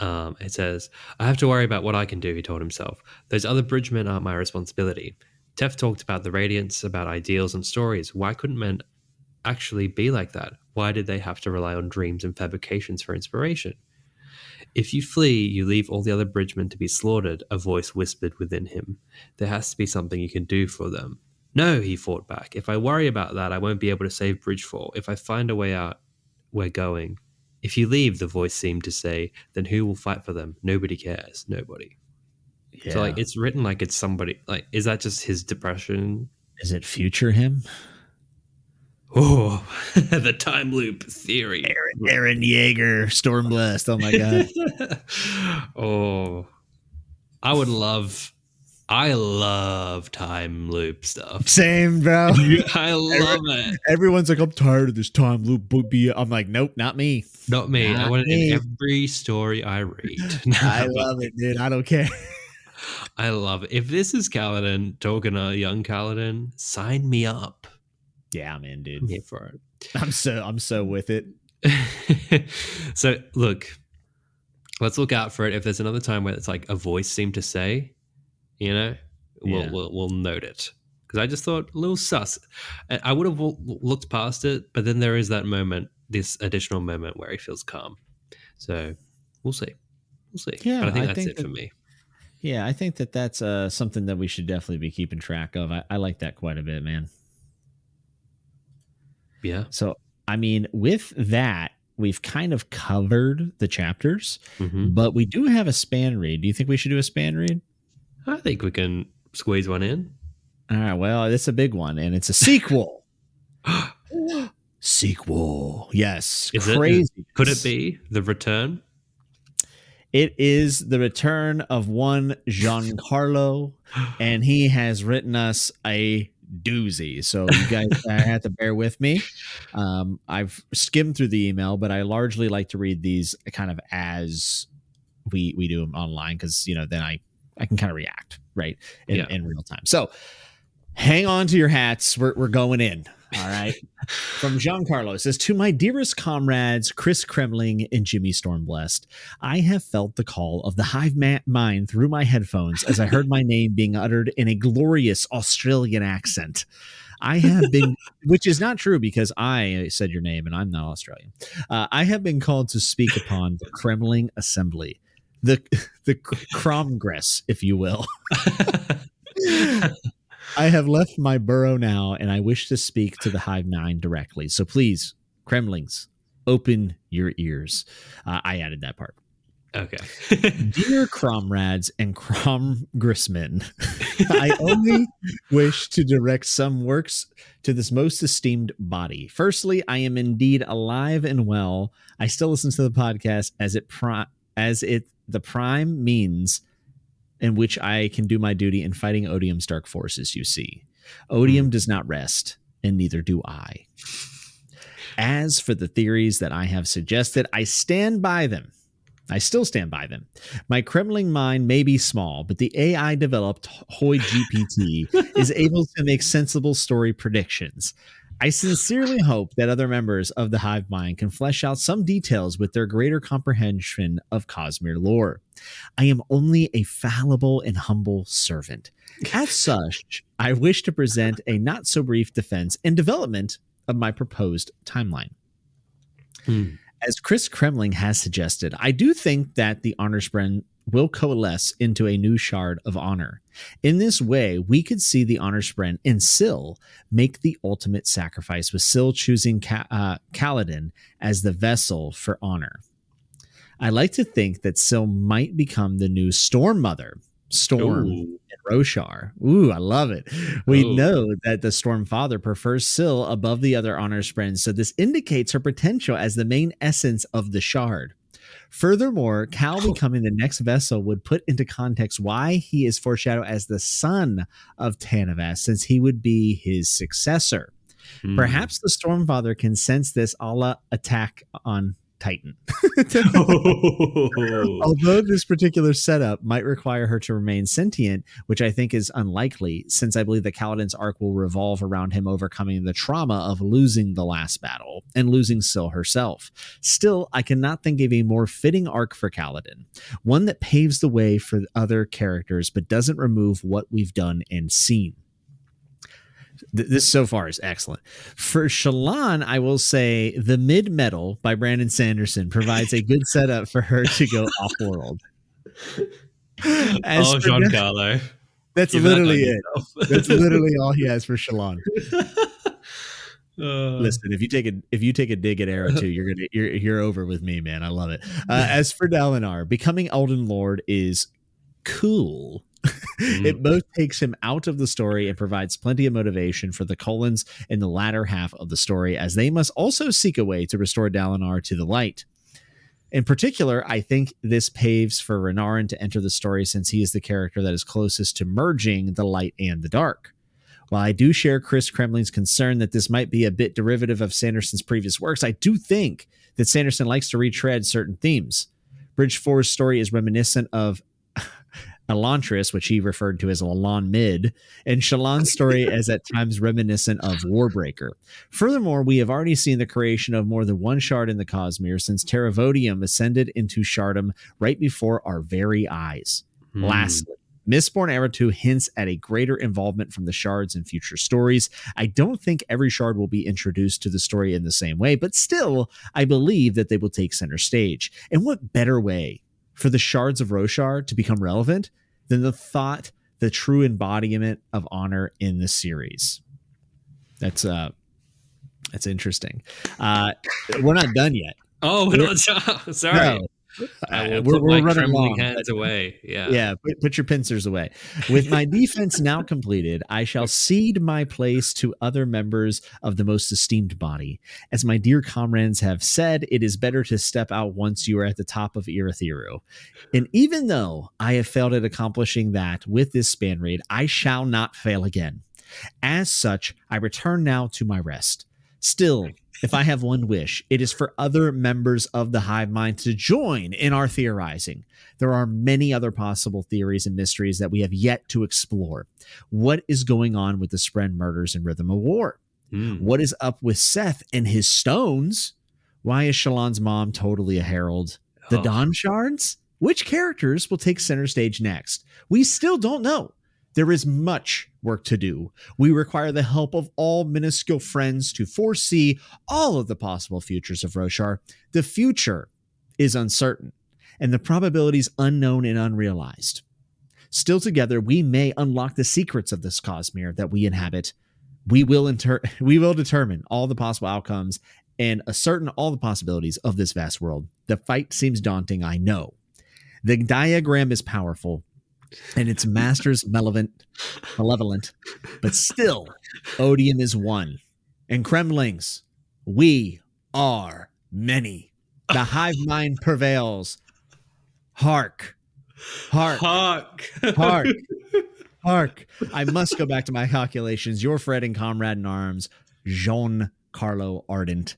Um, it says, I have to worry about what I can do, he told himself. Those other bridgemen aren't my responsibility. Teft talked about the radiance, about ideals and stories. Why couldn't men actually be like that? Why did they have to rely on dreams and fabrications for inspiration? If you flee, you leave all the other bridgemen to be slaughtered, a voice whispered within him. There has to be something you can do for them. No, he fought back. If I worry about that, I won't be able to save Bridge Four. If I find a way out, we're going. If you leave, the voice seemed to say, then who will fight for them? Nobody cares. Nobody. Yeah. So like it's written like it's somebody like is that just his depression? Is it future him? Oh, the time loop theory. Aaron, Eren Yeager, Stormblessed. Oh my god. oh, I would love I love time loop stuff. Same, bro. I love it. Everyone's like, I'm tired of this time loop. I'm like, nope, not me. Not me. Not I want me. it in every story I read. I love it, dude. I don't care. I love it. If this is Kaladin talking to young Kaladin, sign me up. Yeah, I'm in, dude. I'm here for it. I'm so I'm so with it. so look, let's look out for it. If there's another time where it's like a voice seemed to say, you know, we'll yeah. we'll, we'll note it because I just thought a little sus. I would have looked past it, but then there is that moment, this additional moment where he feels calm. So we'll see, we'll see. Yeah, but I think I that's think it that, for me. Yeah, I think that that's uh, something that we should definitely be keeping track of. I, I like that quite a bit, man. Yeah. So I mean, with that, we've kind of covered the chapters, mm-hmm. but we do have a spanreed. Do you think we should do a spanreed? I think we can squeeze one in. All right. Well, it's a big one, and it's a sequel. sequel. Yes. Is crazy. It, could it be the return? It is the return of one Giancarlo, and he has written us a doozy. So you guys have to bear with me. Um, I've skimmed through the email, but I largely like to read these kind of as we we do them online because you know then I I can kind of react right in, yeah. in real time. So hang on to your hats. We're, we're going in. All right. From Giancarlo says, To my dearest comrades, Chris Cremling and Jimmy Stormblessed, I have felt the call of the hive mind through my headphones as I heard my name being uttered in a glorious Australian accent. I have been, which is not true because I said your name and I'm not Australian. Uh, I have been called to speak upon the Cremling Assembly the the Cromgress, if you will. I have left my burrow now, and I wish to speak to the Hive Nine directly. So please, Cremlings, open your ears. Uh, I added that part. Okay. Dear comrades and cromgressmen, I only wish to direct some works to this most esteemed body. Firstly, I am indeed alive and well. I still listen to the podcast as it pro- as it the prime means in which I can do my duty in fighting Odium's dark forces, you see. Odium mm. does not rest, and neither do I. As for the theories that I have suggested, I stand by them. I still stand by them. My Cremling mind may be small, but the AI developed Hoi GPT is able to make sensible story predictions. I sincerely hope that other members of the Hive Mind can flesh out some details with their greater comprehension of Cosmere lore. I am only a fallible and humble servant. As such, I wish to present a not so brief defense and development of my proposed timeline. Hmm. As Chris Cremling has suggested, I do think that the Honor Spren will coalesce into a new shard of honor. In this way, we could see the honor spren and Syl make the ultimate sacrifice, with Syl choosing Ka- uh, Kaladin as the vessel for honor. I like to think that Syl might become the new Storm Mother, Storm Ooh. and Roshar. Ooh, I love it. We Ooh. know that the Storm Father prefers Syl above the other honor sprints, so this indicates her potential as the main essence of the shard. Furthermore, Kal becoming the next vessel would put into context why he is foreshadowed as the son of Tanavast, since he would be his successor. Mm. Perhaps the Stormfather can sense this a la attack on Titan. Although this particular setup might require her to remain sentient, which I think is unlikely, since I believe that Kaladin's arc will revolve around him overcoming the trauma of losing the last battle and losing Syl herself. Still, I cannot think of a more fitting arc for Kaladin, one that paves the way for other characters but doesn't remove what we've done and seen this so far is excellent. For Shallan, I will say the mid metal by Brandon Sanderson provides a good setup for her to go off world. oh, Giancarlo. That's literally it. That's literally all he has for Shallan. Uh, Listen, if you take a if you take a dig at Era 2, you're gonna you're you're over with me, man. I love it. Uh, as for Dalinar, becoming Elden Lord is cool mm. it both takes him out of the story and provides plenty of motivation for the Kholins in the latter half of the story, as they must also seek a way to restore Dalinar to the light. In particular, I think this paves for Renarin to enter the story since he is the character that is closest to merging the light and the dark. While I do share Chris Cremling's concern that this might be a bit derivative of Sanderson's previous works, I do think that Sanderson likes to retread certain themes. Bridge 4's story is reminiscent of Elantris, which he referred to as Elan Mid, and Shallan's story as at times reminiscent of Warbreaker. Furthermore, we have already seen the creation of more than one shard in the Cosmere since Terravodium ascended into shardom right before our very eyes. Hmm. Lastly, Mistborn Era 2 hints at a greater involvement from the shards in future stories. I don't think every shard will be introduced to the story in the same way, but still, I believe that they will take center stage. And what better way for the shards of Roshar to become relevant than the thought, the true embodiment of honor in the series. That's uh that's interesting. Uh we're not done yet. Oh, we're, sorry. No, Will we're, we're my trembling hands away. Yeah. Yeah. Put, put, your pincers away. With my defense now completed, I shall cede my place to other members of the most esteemed body. As my dear comrades have said, it is better to step out once you are at the top of Urithiru. And even though I have failed at accomplishing that with this spanreed, I shall not fail again. As such, I return now to my rest. Still, if I have one wish, it is for other members of the hive mind to join in our theorizing. There are many other possible theories and mysteries that we have yet to explore. What is going on with the Spren murders and Rhythm of War? Mm. What is up with Szeth and his stones? Why is Shallan's mom totally a herald? The oh. Dawnshards? Which characters will take center stage next? We still don't know. There is much work to do. We require the help of all minuscule friends to foresee all of the possible futures of Roshar. The future is uncertain, and the probabilities unknown and unrealized. Still together, we may unlock the secrets of this Cosmere that we inhabit. We will inter- we will determine all the possible outcomes and ascertain all the possibilities of this vast world. The fight seems daunting, I know. The diagram is powerful, and its masters malevolent, malevolent, but still, odium is one. And Cremlings, we are many. The hive mind prevails. Hark, hark, hark, hark, hark. I must go back to my calculations. Your friend and comrade in arms, Jean Carlo Ardent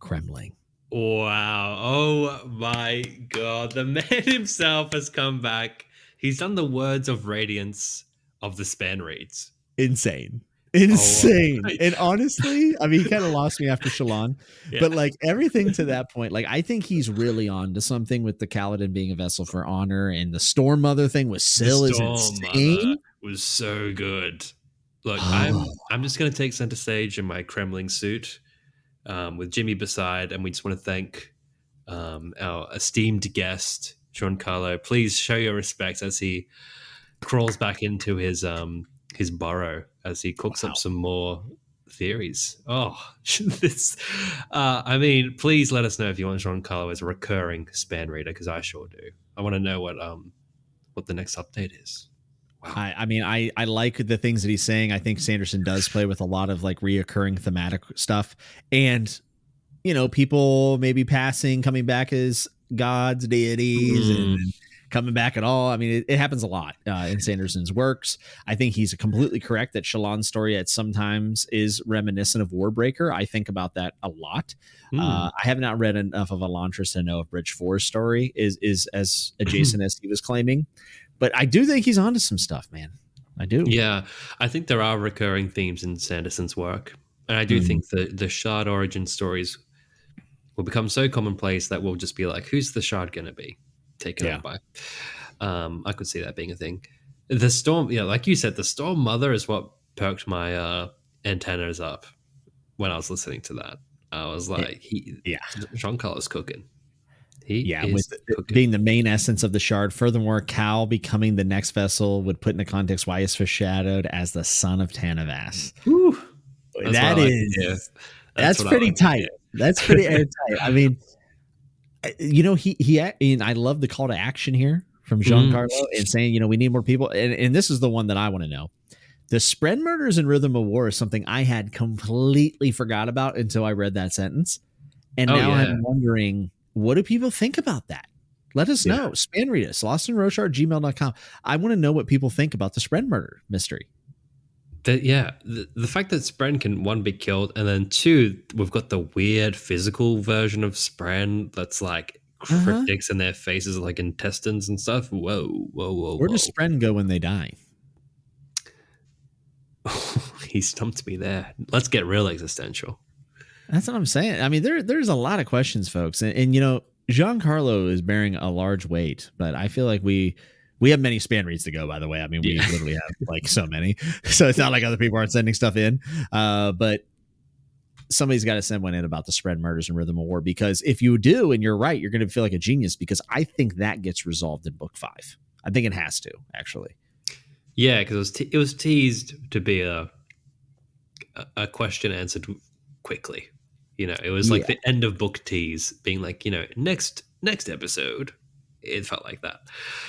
Cremling. Wow. Oh my God. The man himself has come back He's done the words of radiance of the spanreeds. Insane. Insane. Oh, and honestly, I mean, he kind of lost me after Shallan, yeah. but like everything to that point, like I think he's really on to something with the Kaladin being a vessel for honor and the Storm Mother thing with Syl is insane. Was so good. Look, I'm I'm just gonna take center stage in my Cremling suit um, with Jimmy beside, and we just want to thank um, our esteemed guest Giancarlo, please show your respect as he crawls back into his um his burrow as he cooks wow. up some more theories. Oh, this. Uh, I mean, please let us know if you want Giancarlo as a recurring spanreeder because I sure do. I want to know what um what the next update is. Wow. I, I mean, I, I like the things that he's saying. I think Sanderson does play with a lot of like reoccurring thematic stuff. And, you know, people maybe passing, coming back as gods, deities, mm. and coming back at all. I mean, it, it happens a lot uh, in Sanderson's works. I think he's completely correct that Shallan's story at sometimes is reminiscent of Warbreaker. I think about that a lot. Mm. Uh, I have not read enough of Elantris to know if Bridge Four's story is is as adjacent as he was claiming, but I do think he's onto some stuff, man. I do. Yeah, I think there are recurring themes in Sanderson's work, and I do mm. think the the Shard origin stories will become so commonplace that we'll just be like, "Who's the Shard going to be?" taken yeah. by. Um, I could see that being a thing. The storm, yeah, like you said, the storm mother is what perked my uh, antennas up when I was listening to that. I was like, he, yeah, Giancarlo's cooking. He yeah, with being the main essence of the shard. Furthermore, Kal becoming the next vessel would put into context why he's foreshadowed as the son of Tanavast. That is, that's, that's pretty like tight. That's pretty airtight. I mean, you know, he he. And I love the call to action here from Giancarlo mm. and saying, you know, we need more people. And, and this is the one that I want to know. The spren murders in Rhythm of War is something I had completely forgot about until I read that sentence. And oh, now yeah. I'm wondering, what do people think about that? Let us yeah. know. Spanreed us, lostinroshar gmail.com. I want to know what people think about the spren murder mystery. The, yeah, the, the fact that Spren can one be killed, and then two, we've got the weird physical version of Spren that's like uh-huh. cryptics uh-huh. in their faces, like intestines and stuff. Whoa, whoa, whoa! Where whoa. does Spren go when they die? he stumped me there. Let's get real existential. That's what I'm saying. I mean, there there's a lot of questions, folks, and, and you know, Giancarlo is bearing a large weight, but I feel like we we have many spanreeds to go, by the way. I mean, we yeah. literally have like so many. So it's not like other people aren't sending stuff in. Uh, but somebody's got to send one in about the spren murders and rhythm of war because if you do and you're right, you're going to feel like a genius because I think that gets resolved in book five. I think it has to actually. Yeah, because it was te- it was teased to be a a question answered quickly. You know, it was like yeah. the end of book tease being like, you know, next next episode it felt like that.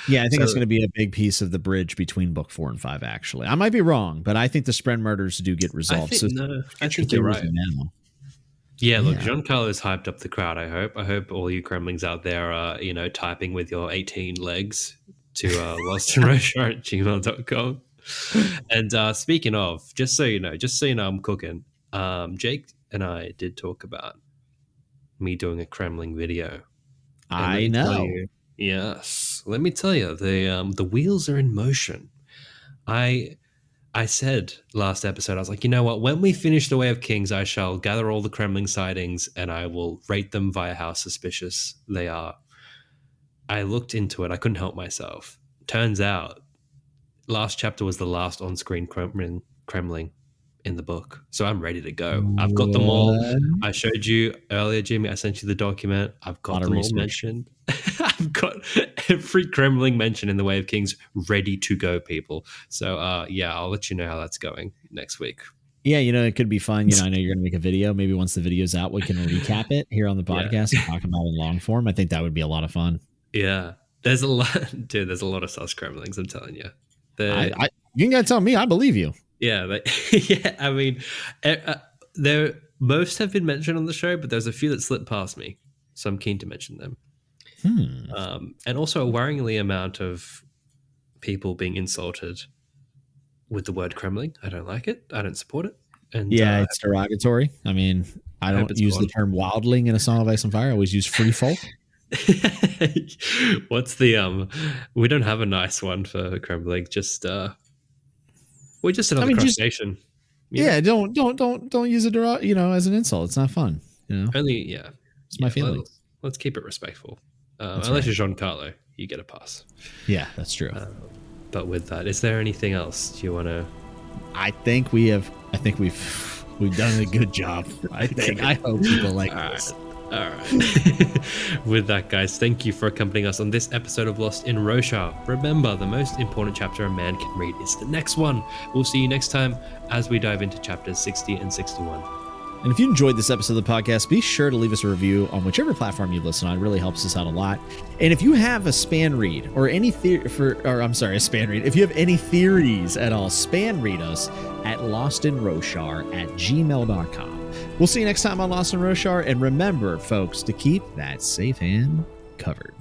Yeah, I think so, it's going to be a big piece of the bridge between book four and five. Actually, I might be wrong, but I think the spren murders do get resolved. I think, so no, I think you're right. Now. Yeah, look, yeah. Giancarlo has hyped up the crowd. I hope. I hope all you Cremlings out there are, you know, typing with your 18 legs to uh, lostinroshar at gmail.com. And uh, speaking of, just so you know, just so you know, I'm cooking. Um, Jake and I did talk about me doing a Kremlin video. I know. Yes, let me tell you, the um, the wheels are in motion. I I said last episode, I was like, you know what? When we finish the Way of Kings, I shall gather all the Kremlin sightings and I will rate them via how suspicious they are. I looked into it. I couldn't help myself. Turns out, last chapter was the last on-screen Kremlin, Cremling in the book. So I'm ready to go. I've got them all. I showed you earlier, Jimmy. I sent you the document. I've got them all mentioned. I've got every Cremling mention in the Way of Kings ready to go, people. So uh, yeah, I'll let you know how that's going next week. Yeah, you know, it could be fun. You know, I know you're going to make a video. Maybe once the video's out, we can recap it here on the podcast yeah. and talk about it in long form. I think that would be a lot of fun. Yeah, there's a lot, dude. There's a lot of sus Cremlings. I'm telling you. I, I, you can tell me. I believe you. Yeah, but yeah. I mean, uh, there most have been mentioned on the show, but there's a few that slipped past me, so I'm keen to mention them. Hmm. Um, and also a worryingly amount of people being insulted with the word Kremlin. I don't like it. I don't support it. And yeah, uh, it's derogatory. I mean, I don't use the term wildling in a song of ice and fire. I always use free folk. What's the um? We don't have a nice one for Kremlin. Just uh, we just another I mean, crustacean. Just, yeah, know? don't don't don't don't use it, you know, as an insult. It's not fun. You know, only yeah, it's yeah, my feeling. Let's, let's keep it respectful. Uh, unless right. you're Giancarlo, you get a pass. Yeah, that's true. Uh, but with that, is there anything else you want to? I think we have. I think we've we've done a good job. I think. I hope people like All this. All right. With that, guys, thank you for accompanying us on this episode of Lost in Roshar. Remember, the most important chapter a man can read is the next one. We'll see you next time as we dive into chapters 60 and 61. And if you enjoyed this episode of the podcast, be sure to leave us a review on whichever platform you listen on. It really helps us out a lot. And if you have a spanreed or any theory for, or I'm sorry, a spanreed, if you have any theories at all, spanreed us at lostinroshar at gmail.com. We'll see you next time on in Roshar. And remember, folks, to keep that safe hand covered.